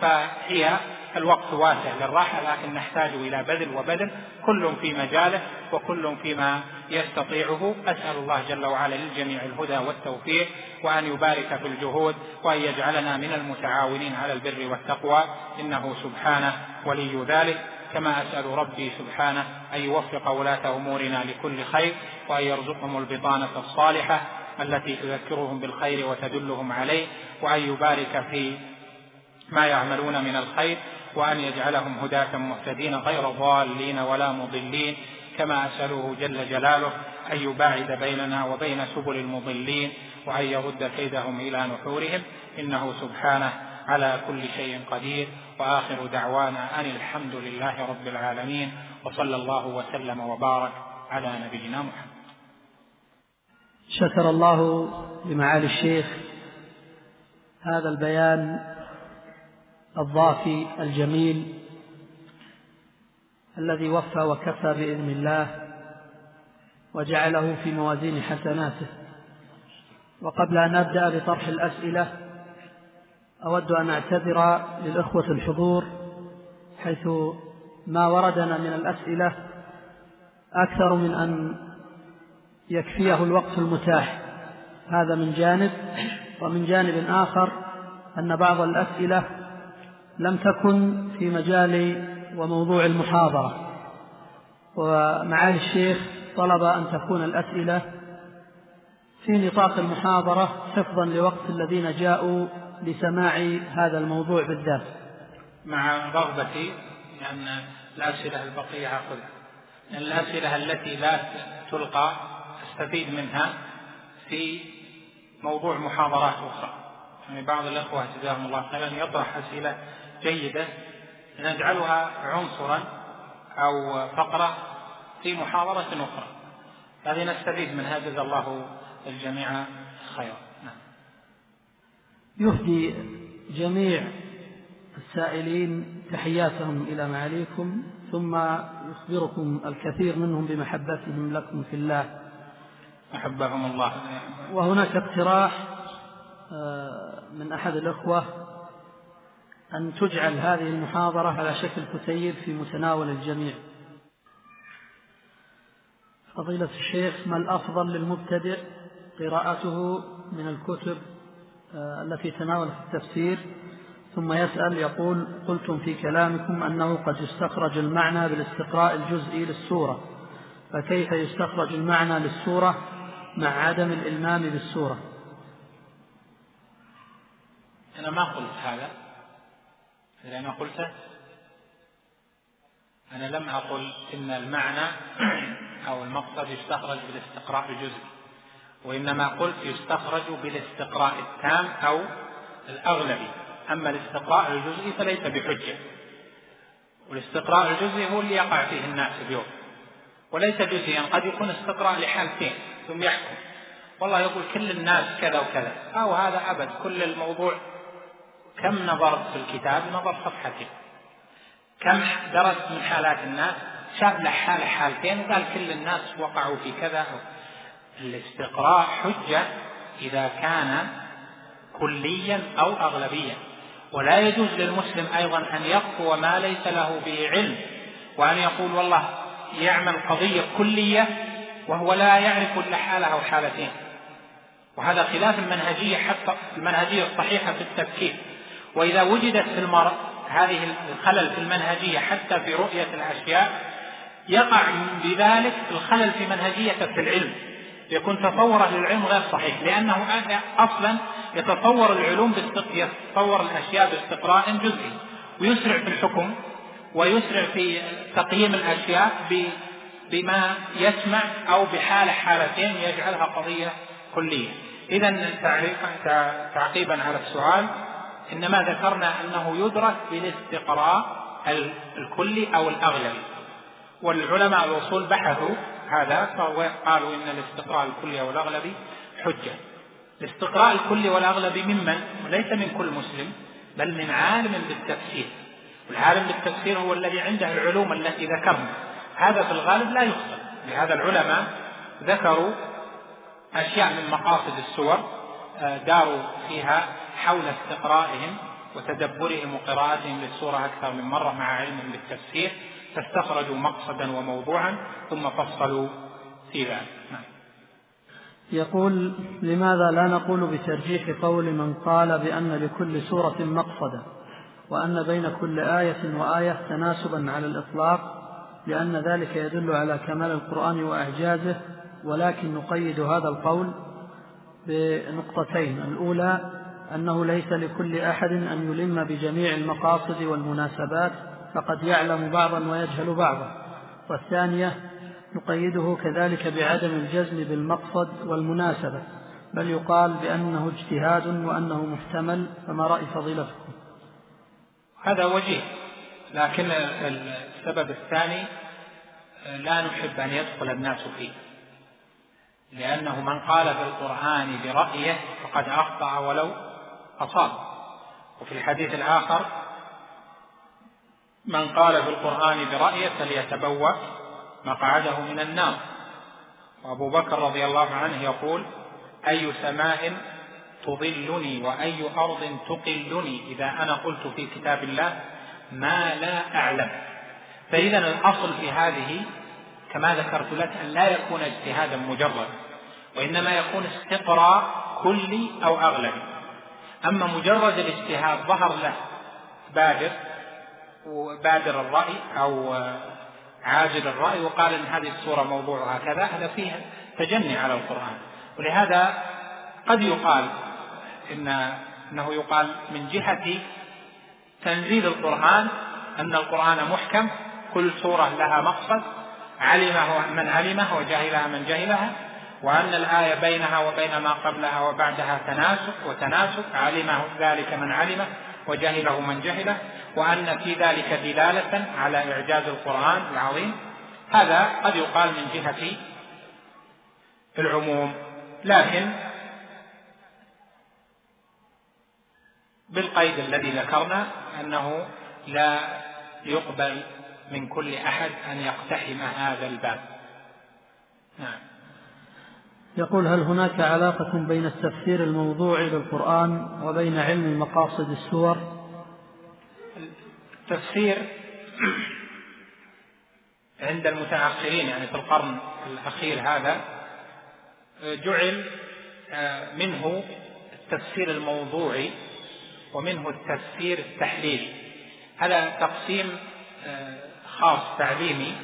Speaker 2: فهي الوقت واسع للراحة لكن نحتاج إلى بذل وبذل كل في مجاله وكل فيما يستطيعه. أسأل الله جل وعلا للجميع الهدى والتوفيق وأن يبارك في الجهود وأن يجعلنا من المتعاونين على البر والتقوى. إنه سبحانه ولي ذلك. كما أسأل ربي سبحانه أن يوفق ولاة أمورنا لكل خير وأن يرزقهم البطانة الصالحة التي تذكرهم بالخير وتدلهم عليه وأن يبارك في ما يعملون من الخير وأن يجعلهم هداة مهتدين غير ضالين ولا مضلين. كما أسأله جل جلاله أن يباعد بيننا وبين سبل المضلين وأن يرد كيدهم إلى نحورهم. إنه سبحانه على كل شيء قدير. وآخر دعوانا أن الحمد لله رب العالمين. وصلى الله وسلم وبارك على نبينا محمد.
Speaker 3: شكر الله لمعالي الشيخ هذا البيان الضافي الجميل الذي وفى وكفى بإذن الله وجعله في موازين حسناته. وقبل أن أبدأ بطرح الأسئلة أود أن أعتذر للإخوة الحضور حيث ما وردنا من الأسئلة أكثر من أن يكفيه الوقت المتاح. هذا من جانب. ومن جانب آخر أن بعض الأسئلة لم تكن في مجال وموضوع المحاضرة. ومعالي الشيخ طلب أن تكون الأسئلة في نطاق المحاضرة حفظا لوقت الذين جاءوا لسماع هذا الموضوع بالذات
Speaker 2: مع رغبتي لأن الأسئلة البقية أخذها. لأن الأسئلة التي لا تلقى أستفيد منها في موضوع محاضرات أخرى. يعني بعض الأخوة جزاهم الله خيرا يطرح أسئلة جيدة نجعلها عنصرا أو فقرة في محاضرة أخرى. هذه نستفيد منها. جزا الله الجميع خيرا. نعم.
Speaker 3: يهدي جميع السائلين تحياتهم إلى معاليكم ثم يخبركم الكثير منهم بمحبتهم لكم في الله.
Speaker 2: أحبهم الله.
Speaker 3: وهناك اقتراح آه، من أحد الأخوة أن تجعل هذه المحاضرة على شكل كتيب في متناول الجميع. فضيلة الشيخ ما الأفضل للمبتدئ قراءته من الكتب آه، التي تناولت التفسير؟ ثم يسأل يقول قلتم في كلامكم أنه قد يستخرج المعنى بالاستقراء الجزئي للسورة. فكيف يستخرج المعنى للسورة مع عدم الإلمام بالسورة؟
Speaker 2: أنا ما قلت هذا. إذا أنا قلته أنا لم أقل إن المعنى أو المقصد يستخرج بالاستقراء الجزئي وإنما قلت يستخرج بالاستقراء التام أو الأغلبي. أما الاستقراء الجزئي فليس بحجة. والاستقراء الجزئي هو اللي يقع فيه الناس اليوم. وليس جزئيا قد يكون استقراء لحالتين ثم يحكم. والله يقول كل الناس كذا وكذا. أو هذا أبد كل الموضوع كم نظرت في الكتاب؟ نظر صفحتين كم درست من حالات الناس؟ شاف له حالة حالتين وقال كل الناس وقعوا في كذا. الاستقراء حجة إذا كان كليا أو أغلبيا. ولا يجوز للمسلم أيضا أن يقوى ما ليس له به علم وأن يقول والله يعمل قضية كلية وهو لا يعرف إلا حالة أو حالتين وهذا خلاف المنهجية حتى المنهجية الصحيحة في التفكير. وإذا وجدت في المرء هذه الخلل في المنهجية حتى في رؤية الأشياء يقع بذلك الخلل في منهجيته في العلم. يكون تصوره للعلم غير صحيح لأنه أصلا يتصور العلوم يتصور الأشياء باستقراء جزئي. ويسرع في الحكم ويسرع في تقييم الأشياء بما يسمع أو بحالة حالتين يجعلها قضية كلية. إذا تعقيبا على السؤال. إنما ذكرنا أنه يدرك بالاستقراء الكلي أو الأغلبي والعلماء الأصول بحثوا هذا فقالوا إن الاستقراء الكلي أو الأغلبي حجة. الاستقراء الكلي والأغلبي ممن؟ وليس من كل مسلم بل من عالم بالتفسير. والعالم بالتفسير هو الذي عنده العلوم التي ذكرنا. هذا في الغالب لا يخطئ لهذا العلماء ذكروا أشياء من مقاصد السور آه، داروا فيها حول استقرائهم وتدبرهم وقراءتهم للسورة أكثر من مرة مع علمهم بالتفسير فاستخرجوا مقصدا وموضوعا ثم فصلوا في ذلك نعم.
Speaker 3: يقول لماذا لا نقول بترجيح قول من قال بأن لكل سورة مقصدا وأن بين كل آية وآية تناسبا على الإطلاق لأن ذلك يدل على كمال القرآن وإعجازه ولكن نقيد هذا القول بنقطتين الأولى أنه ليس لكل أحد أن يلم بجميع المقاصد والمناسبات فقد يعلم بعضا ويجهل بعضا. والثانية نقيده كذلك بعدم الجزم بالمقصد والمناسبة بل يقال بأنه اجتهاد وأنه محتمل فما رأي فضيلتكم؟
Speaker 2: هذا وجيه لكن السبب الثاني لا نحب أن يدخل الناس فيه. لأنه من قال في القرآن برأيه فقد أخطأ ولو أصاب. وفي الحديث الآخر من قال في القرآن برأيه فليتبوأ مقعده من النار. وأبو بكر رضي الله عنه يقول أي سماء تظلني وأي أرض تقلني؟ إذا أنا قلت في كتاب الله ما لا أعلم. فإذا الأصل في هذه كما ذكرت لك أن لا يكون اجتهادا مجرد وإنما يكون استقراء كلي أو أغلبي. أما مجرد الاجتهاد ظهر له بادر وبادر الرأي أو عاجل الرأي وقال إن هذه السورة موضوعها كذا هذا فيه تجني على القرآن. ولهذا قد يقال إن أنه يقال من جهة تنزيل القرآن أن القرآن محكم كل سورة لها مقصد علمه من علمه وجهلها من جهلها. وأن الآية بينها وبين ما قبلها وبعدها تناسق وتناسق علمه ذلك من علمه وجهله من جهله وأن في ذلك دلالة على إعجاز القرآن العظيم. هذا قد يقال من جهة العموم. لكن بالقيد الذي ذكرنا أنه لا يقبل من كل أحد أن يقتحم هذا الباب. نعم.
Speaker 3: يقول هل هناك علاقة بين التفسير الموضوعي للقرآن وبين علم مقاصد السور؟
Speaker 2: التفسير عند المتأخرين يعني في القرن الأخير هذا جعل آه، منه التفسير الموضوعي ومنه التفسير التحليلي هذا تقسيم آه، خاص تعليمي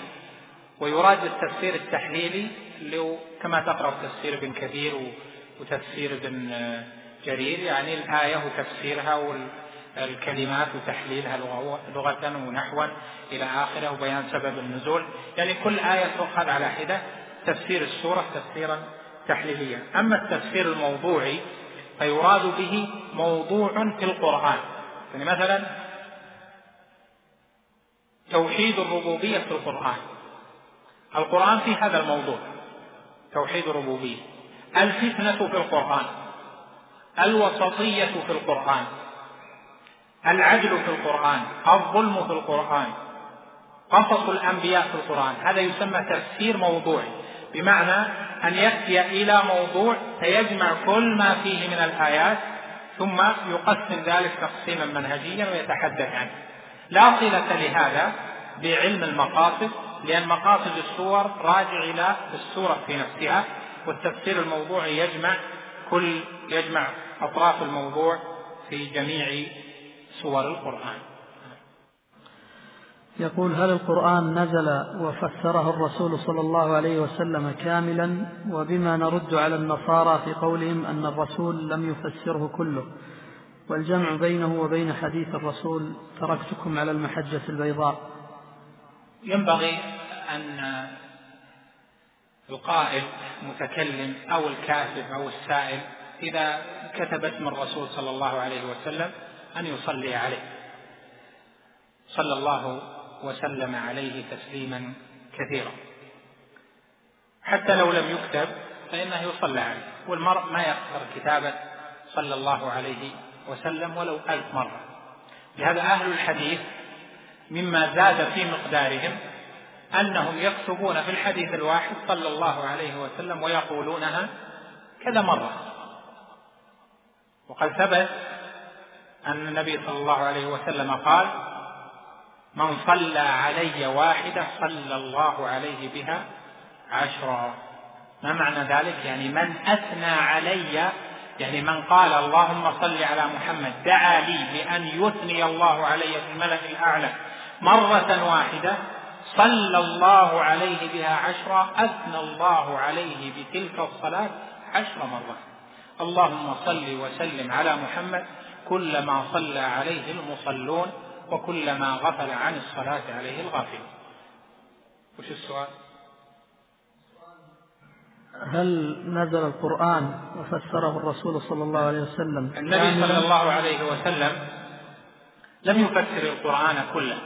Speaker 2: ويراد التفسير التحليلي اللي كما تقرأ تفسير ابن كثير وتفسير ابن آه، جرير يعني الآية وتفسيرها والكلمات وتحليلها لغة ونحوا إلى آخره وبيان سبب النزول. يعني كل آية تؤخذ على حدة. تفسير السورة تفسيرا تحليليا. أما التفسير الموضوعي فيراد به موضوع في القرآن. يعني مثلا توحيد الربوبية في القرآن. القرآن في هذا الموضوع. توحيد الربوبية. الفتنة في القرآن. الوسطية في القرآن. العدل في القرآن. الظلم في القرآن. قصص الأنبياء في القرآن. هذا يسمى تفسير موضوعي. بمعنى أن يأتي إلى موضوع فيجمع كل ما فيه من الآيات ثم يقسم ذلك تقسيما منهجيا ويتحدث عنه. لا صلة لهذا بعلم المقاصد لأن مقاصد السور راجع إلى السورة في نفسها والتفسير الموضوعي يجمع كل يجمع أطراف الموضوع في جميع سور القرآن.
Speaker 3: يقول هل القرآن نزل وفسره الرسول صلى الله عليه وسلم كاملا؟ وبما نرد على النصارى في قولهم أن الرسول لم يفسره كله. والجمع بينه وبين حديث الرسول تركتكم على المحجة البيضاء.
Speaker 2: ينبغي أن القائل متكلم أو الكاتب أو السائل إذا كتب اسم الرسول صلى الله عليه وسلم أن يصلي عليه. صلى الله وسلم عليه تسليما كثيرا. حتى لو لم يكتب فإنه يصلى عليه. والمرء ما يقدر كتابة صلى الله عليه وسلم ولو ألف مرة. لهذا أهل الحديث مما زاد في مقدارهم أنهم يكتبون في الحديث الواحد صلى الله عليه وسلم ويقولونها كذا مرة. وقد ثبت أن النبي صلى الله عليه وسلم قال من صلى علي واحدة صلى الله عليه بها عشرا. ما معنى ذلك؟ يعني من أثنى علي يعني من قال اللهم صل على محمد دعا لي بأن يثني الله علي في الملأ الأعلى. مرة واحدة صلى الله عليه بها عشرا أثنى الله عليه بتلك الصلاة عشر مرات. اللهم صل وسلم على محمد كلما صلى عليه المصلون وكلما غفل عن الصلاة عليه الغافل. وش السؤال؟
Speaker 3: هل نزل القرآن وفسره الرسول صلى الله عليه وسلم؟
Speaker 2: النبي صلى الله عليه وسلم لم يفسر القرآن كله.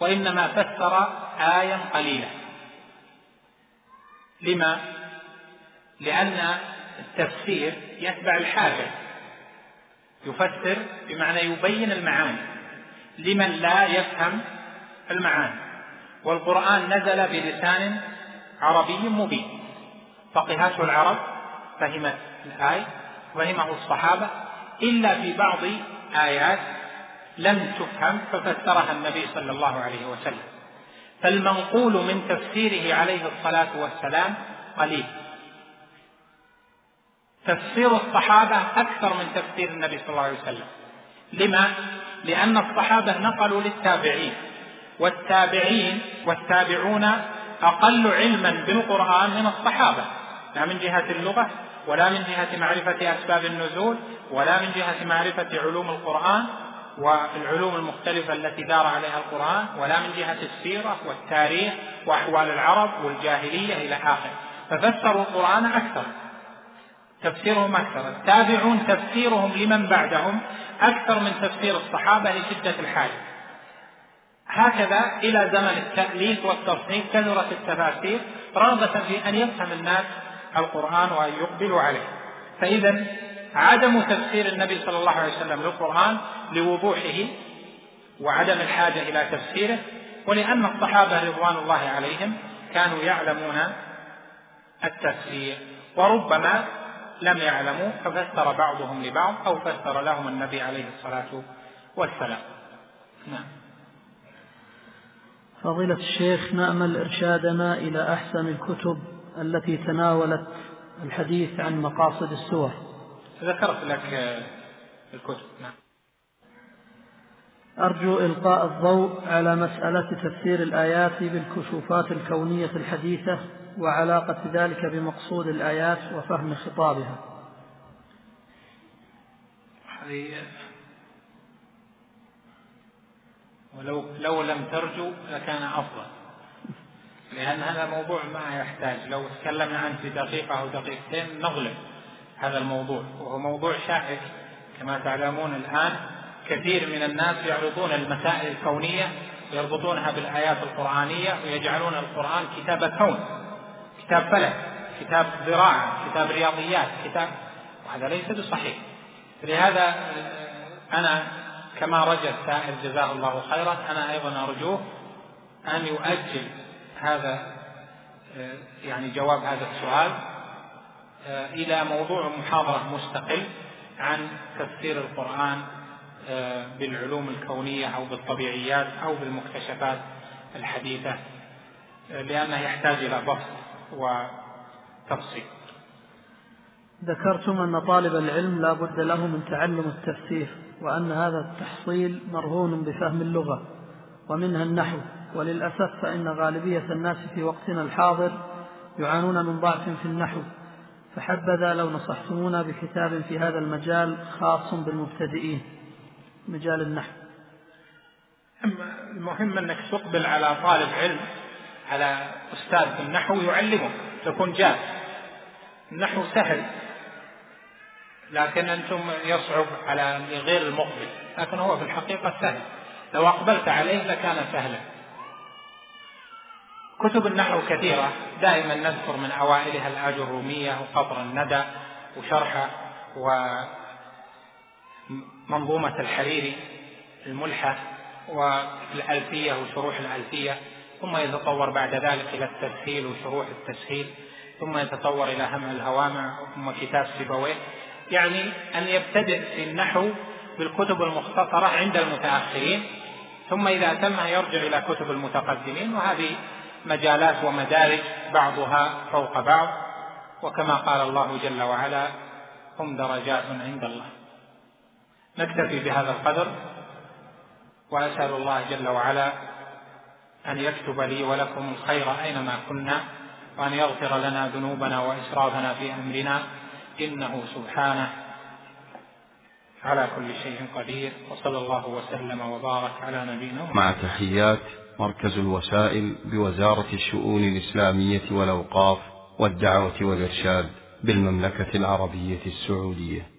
Speaker 2: وإنما فسر آية قليلة لما؟ لأن التفسير يتبع الحاجة. يفسر بمعنى يبين المعاني لمن لا يفهم المعاني. والقرآن نزل بلسان عربي مبين. فقهته العرب فهمت الآية فهمه الصحابة إلا في بعض آيات لم تفهم ففسرها النبي صلى الله عليه وسلم. فالمنقول من تفسيره عليه الصلاة والسلام قليل. تفسير الصحابة أكثر من تفسير النبي صلى الله عليه وسلم. لما؟ لأن الصحابة نقلوا للتابعين والتابعين والتابعون أقل علما بالقرآن من الصحابة. لا من جهة اللغة ولا من جهة معرفة أسباب النزول ولا من جهة معرفة علوم القرآن والعلوم المختلفة التي دار عليها القرآن ولا من جهة السيرة والتاريخ وأحوال العرب والجاهلية إلى آخره ففسروا القرآن أكثر تفسيرهم أكثر. التابعون تفسيرهم لمن بعدهم أكثر من تفسير الصحابة لشدة الحاجة هكذا إلى زمن التأليف والتصنيف كثرت التفاسير رغبة في أن يفهم الناس القرآن وأن يقبلوا عليه. فإذا عدم تفسير النبي صلى الله عليه وسلم للقرآن لوضوحه وعدم الحاجة إلى تفسيره ولأن الصحابة رضوان الله عليهم كانوا يعلمون التفسير وربما لم يعلموا ففسر بعضهم لبعض أو فسر لهم النبي عليه الصلاة والسلام. نعم.
Speaker 3: فضيلة الشيخ نأمل إرشادنا إلى أحسن الكتب التي تناولت الحديث عن مقاصد السور.
Speaker 2: ذكرت لك الكتب. نعم.
Speaker 3: أرجو إلقاء الضوء على مسألة تفسير الآيات بالكشوفات الكونية الحديثة وعلاقة ذلك بمقصود الآيات وفهم خطابها.
Speaker 2: هذه ولو لو لم ترجو لكان أفضل. لأن هذا موضوع ما يحتاج. لو تكلمنا عنه في دقيقة أو دقيقتين نظلم هذا الموضوع وهو موضوع شائك. كما تعلمون الآن كثير من الناس يعرضون المسائل الكونية ويربطونها بالآيات القرآنية ويجعلون القرآن كتاب كون كتاب فلك كتاب زراعة كتاب رياضيات كتاب وهذا ليس بصحيح. لهذا أنا كما رجى السائل جزاه الله خيرا أنا أيضا أرجوه أن يؤجل هذا يعني جواب هذا السؤال. إلى موضوع محاضرة مستقل عن تفسير القرآن بالعلوم الكونية أو بالطبيعيات أو بالمكتشفات الحديثة لأنه يحتاج إلى بسط وتفصيل.
Speaker 3: ذكرتم أن طالب العلم لا بد له من تعلم التفسير وأن هذا التحصيل مرهون بفهم اللغة ومنها النحو. وللأسف فإن غالبية الناس في وقتنا الحاضر يعانون من ضعف في النحو. فحبذا لو نصحتمونا بكتاب في هذا المجال خاص بالمبتدئين مجال النحو.
Speaker 2: المهم أنك تقبل على طالب علم على أستاذ في النحو يعلمك تكون جاد. النحو سهل لكن أنتم يصعب على غير المقبل لكن هو في الحقيقة سهل. لو أقبلت عليه لكان سهلا. كتب النحو كثيرة. دائما نذكر من أوائلها الآج الرومية وقطر الندى وشرح ومنظومة الحريري الملحة والألفية وشروح الألفية ثم يتطور بعد ذلك إلى التسهيل وشروح التسهيل ثم يتطور إلى هم الهوامع ثم كتاب سيبويه. يعني أن يبتدئ في النحو بالكتب المختصرة عند المتأخرين ثم إذا تم يرجع إلى كتب المتقدمين وهذه مجالات ومدارج بعضها فوق بعض وكما قال الله جل وعلا هم درجات عند الله. نكتفي بهذا القدر وأسأل الله جل وعلا أن يكتب لي ولكم الخير أينما كنا وأن يغفر لنا ذنوبنا وإسرافنا في أمرنا إنه سبحانه على كل شيء قدير وصلى الله وسلم وبارك على نبينا
Speaker 1: مع تحيات. مركز الوسائل بوزارة الشؤون الإسلامية والأوقاف والدعوة والإرشاد بالمملكة العربية السعودية.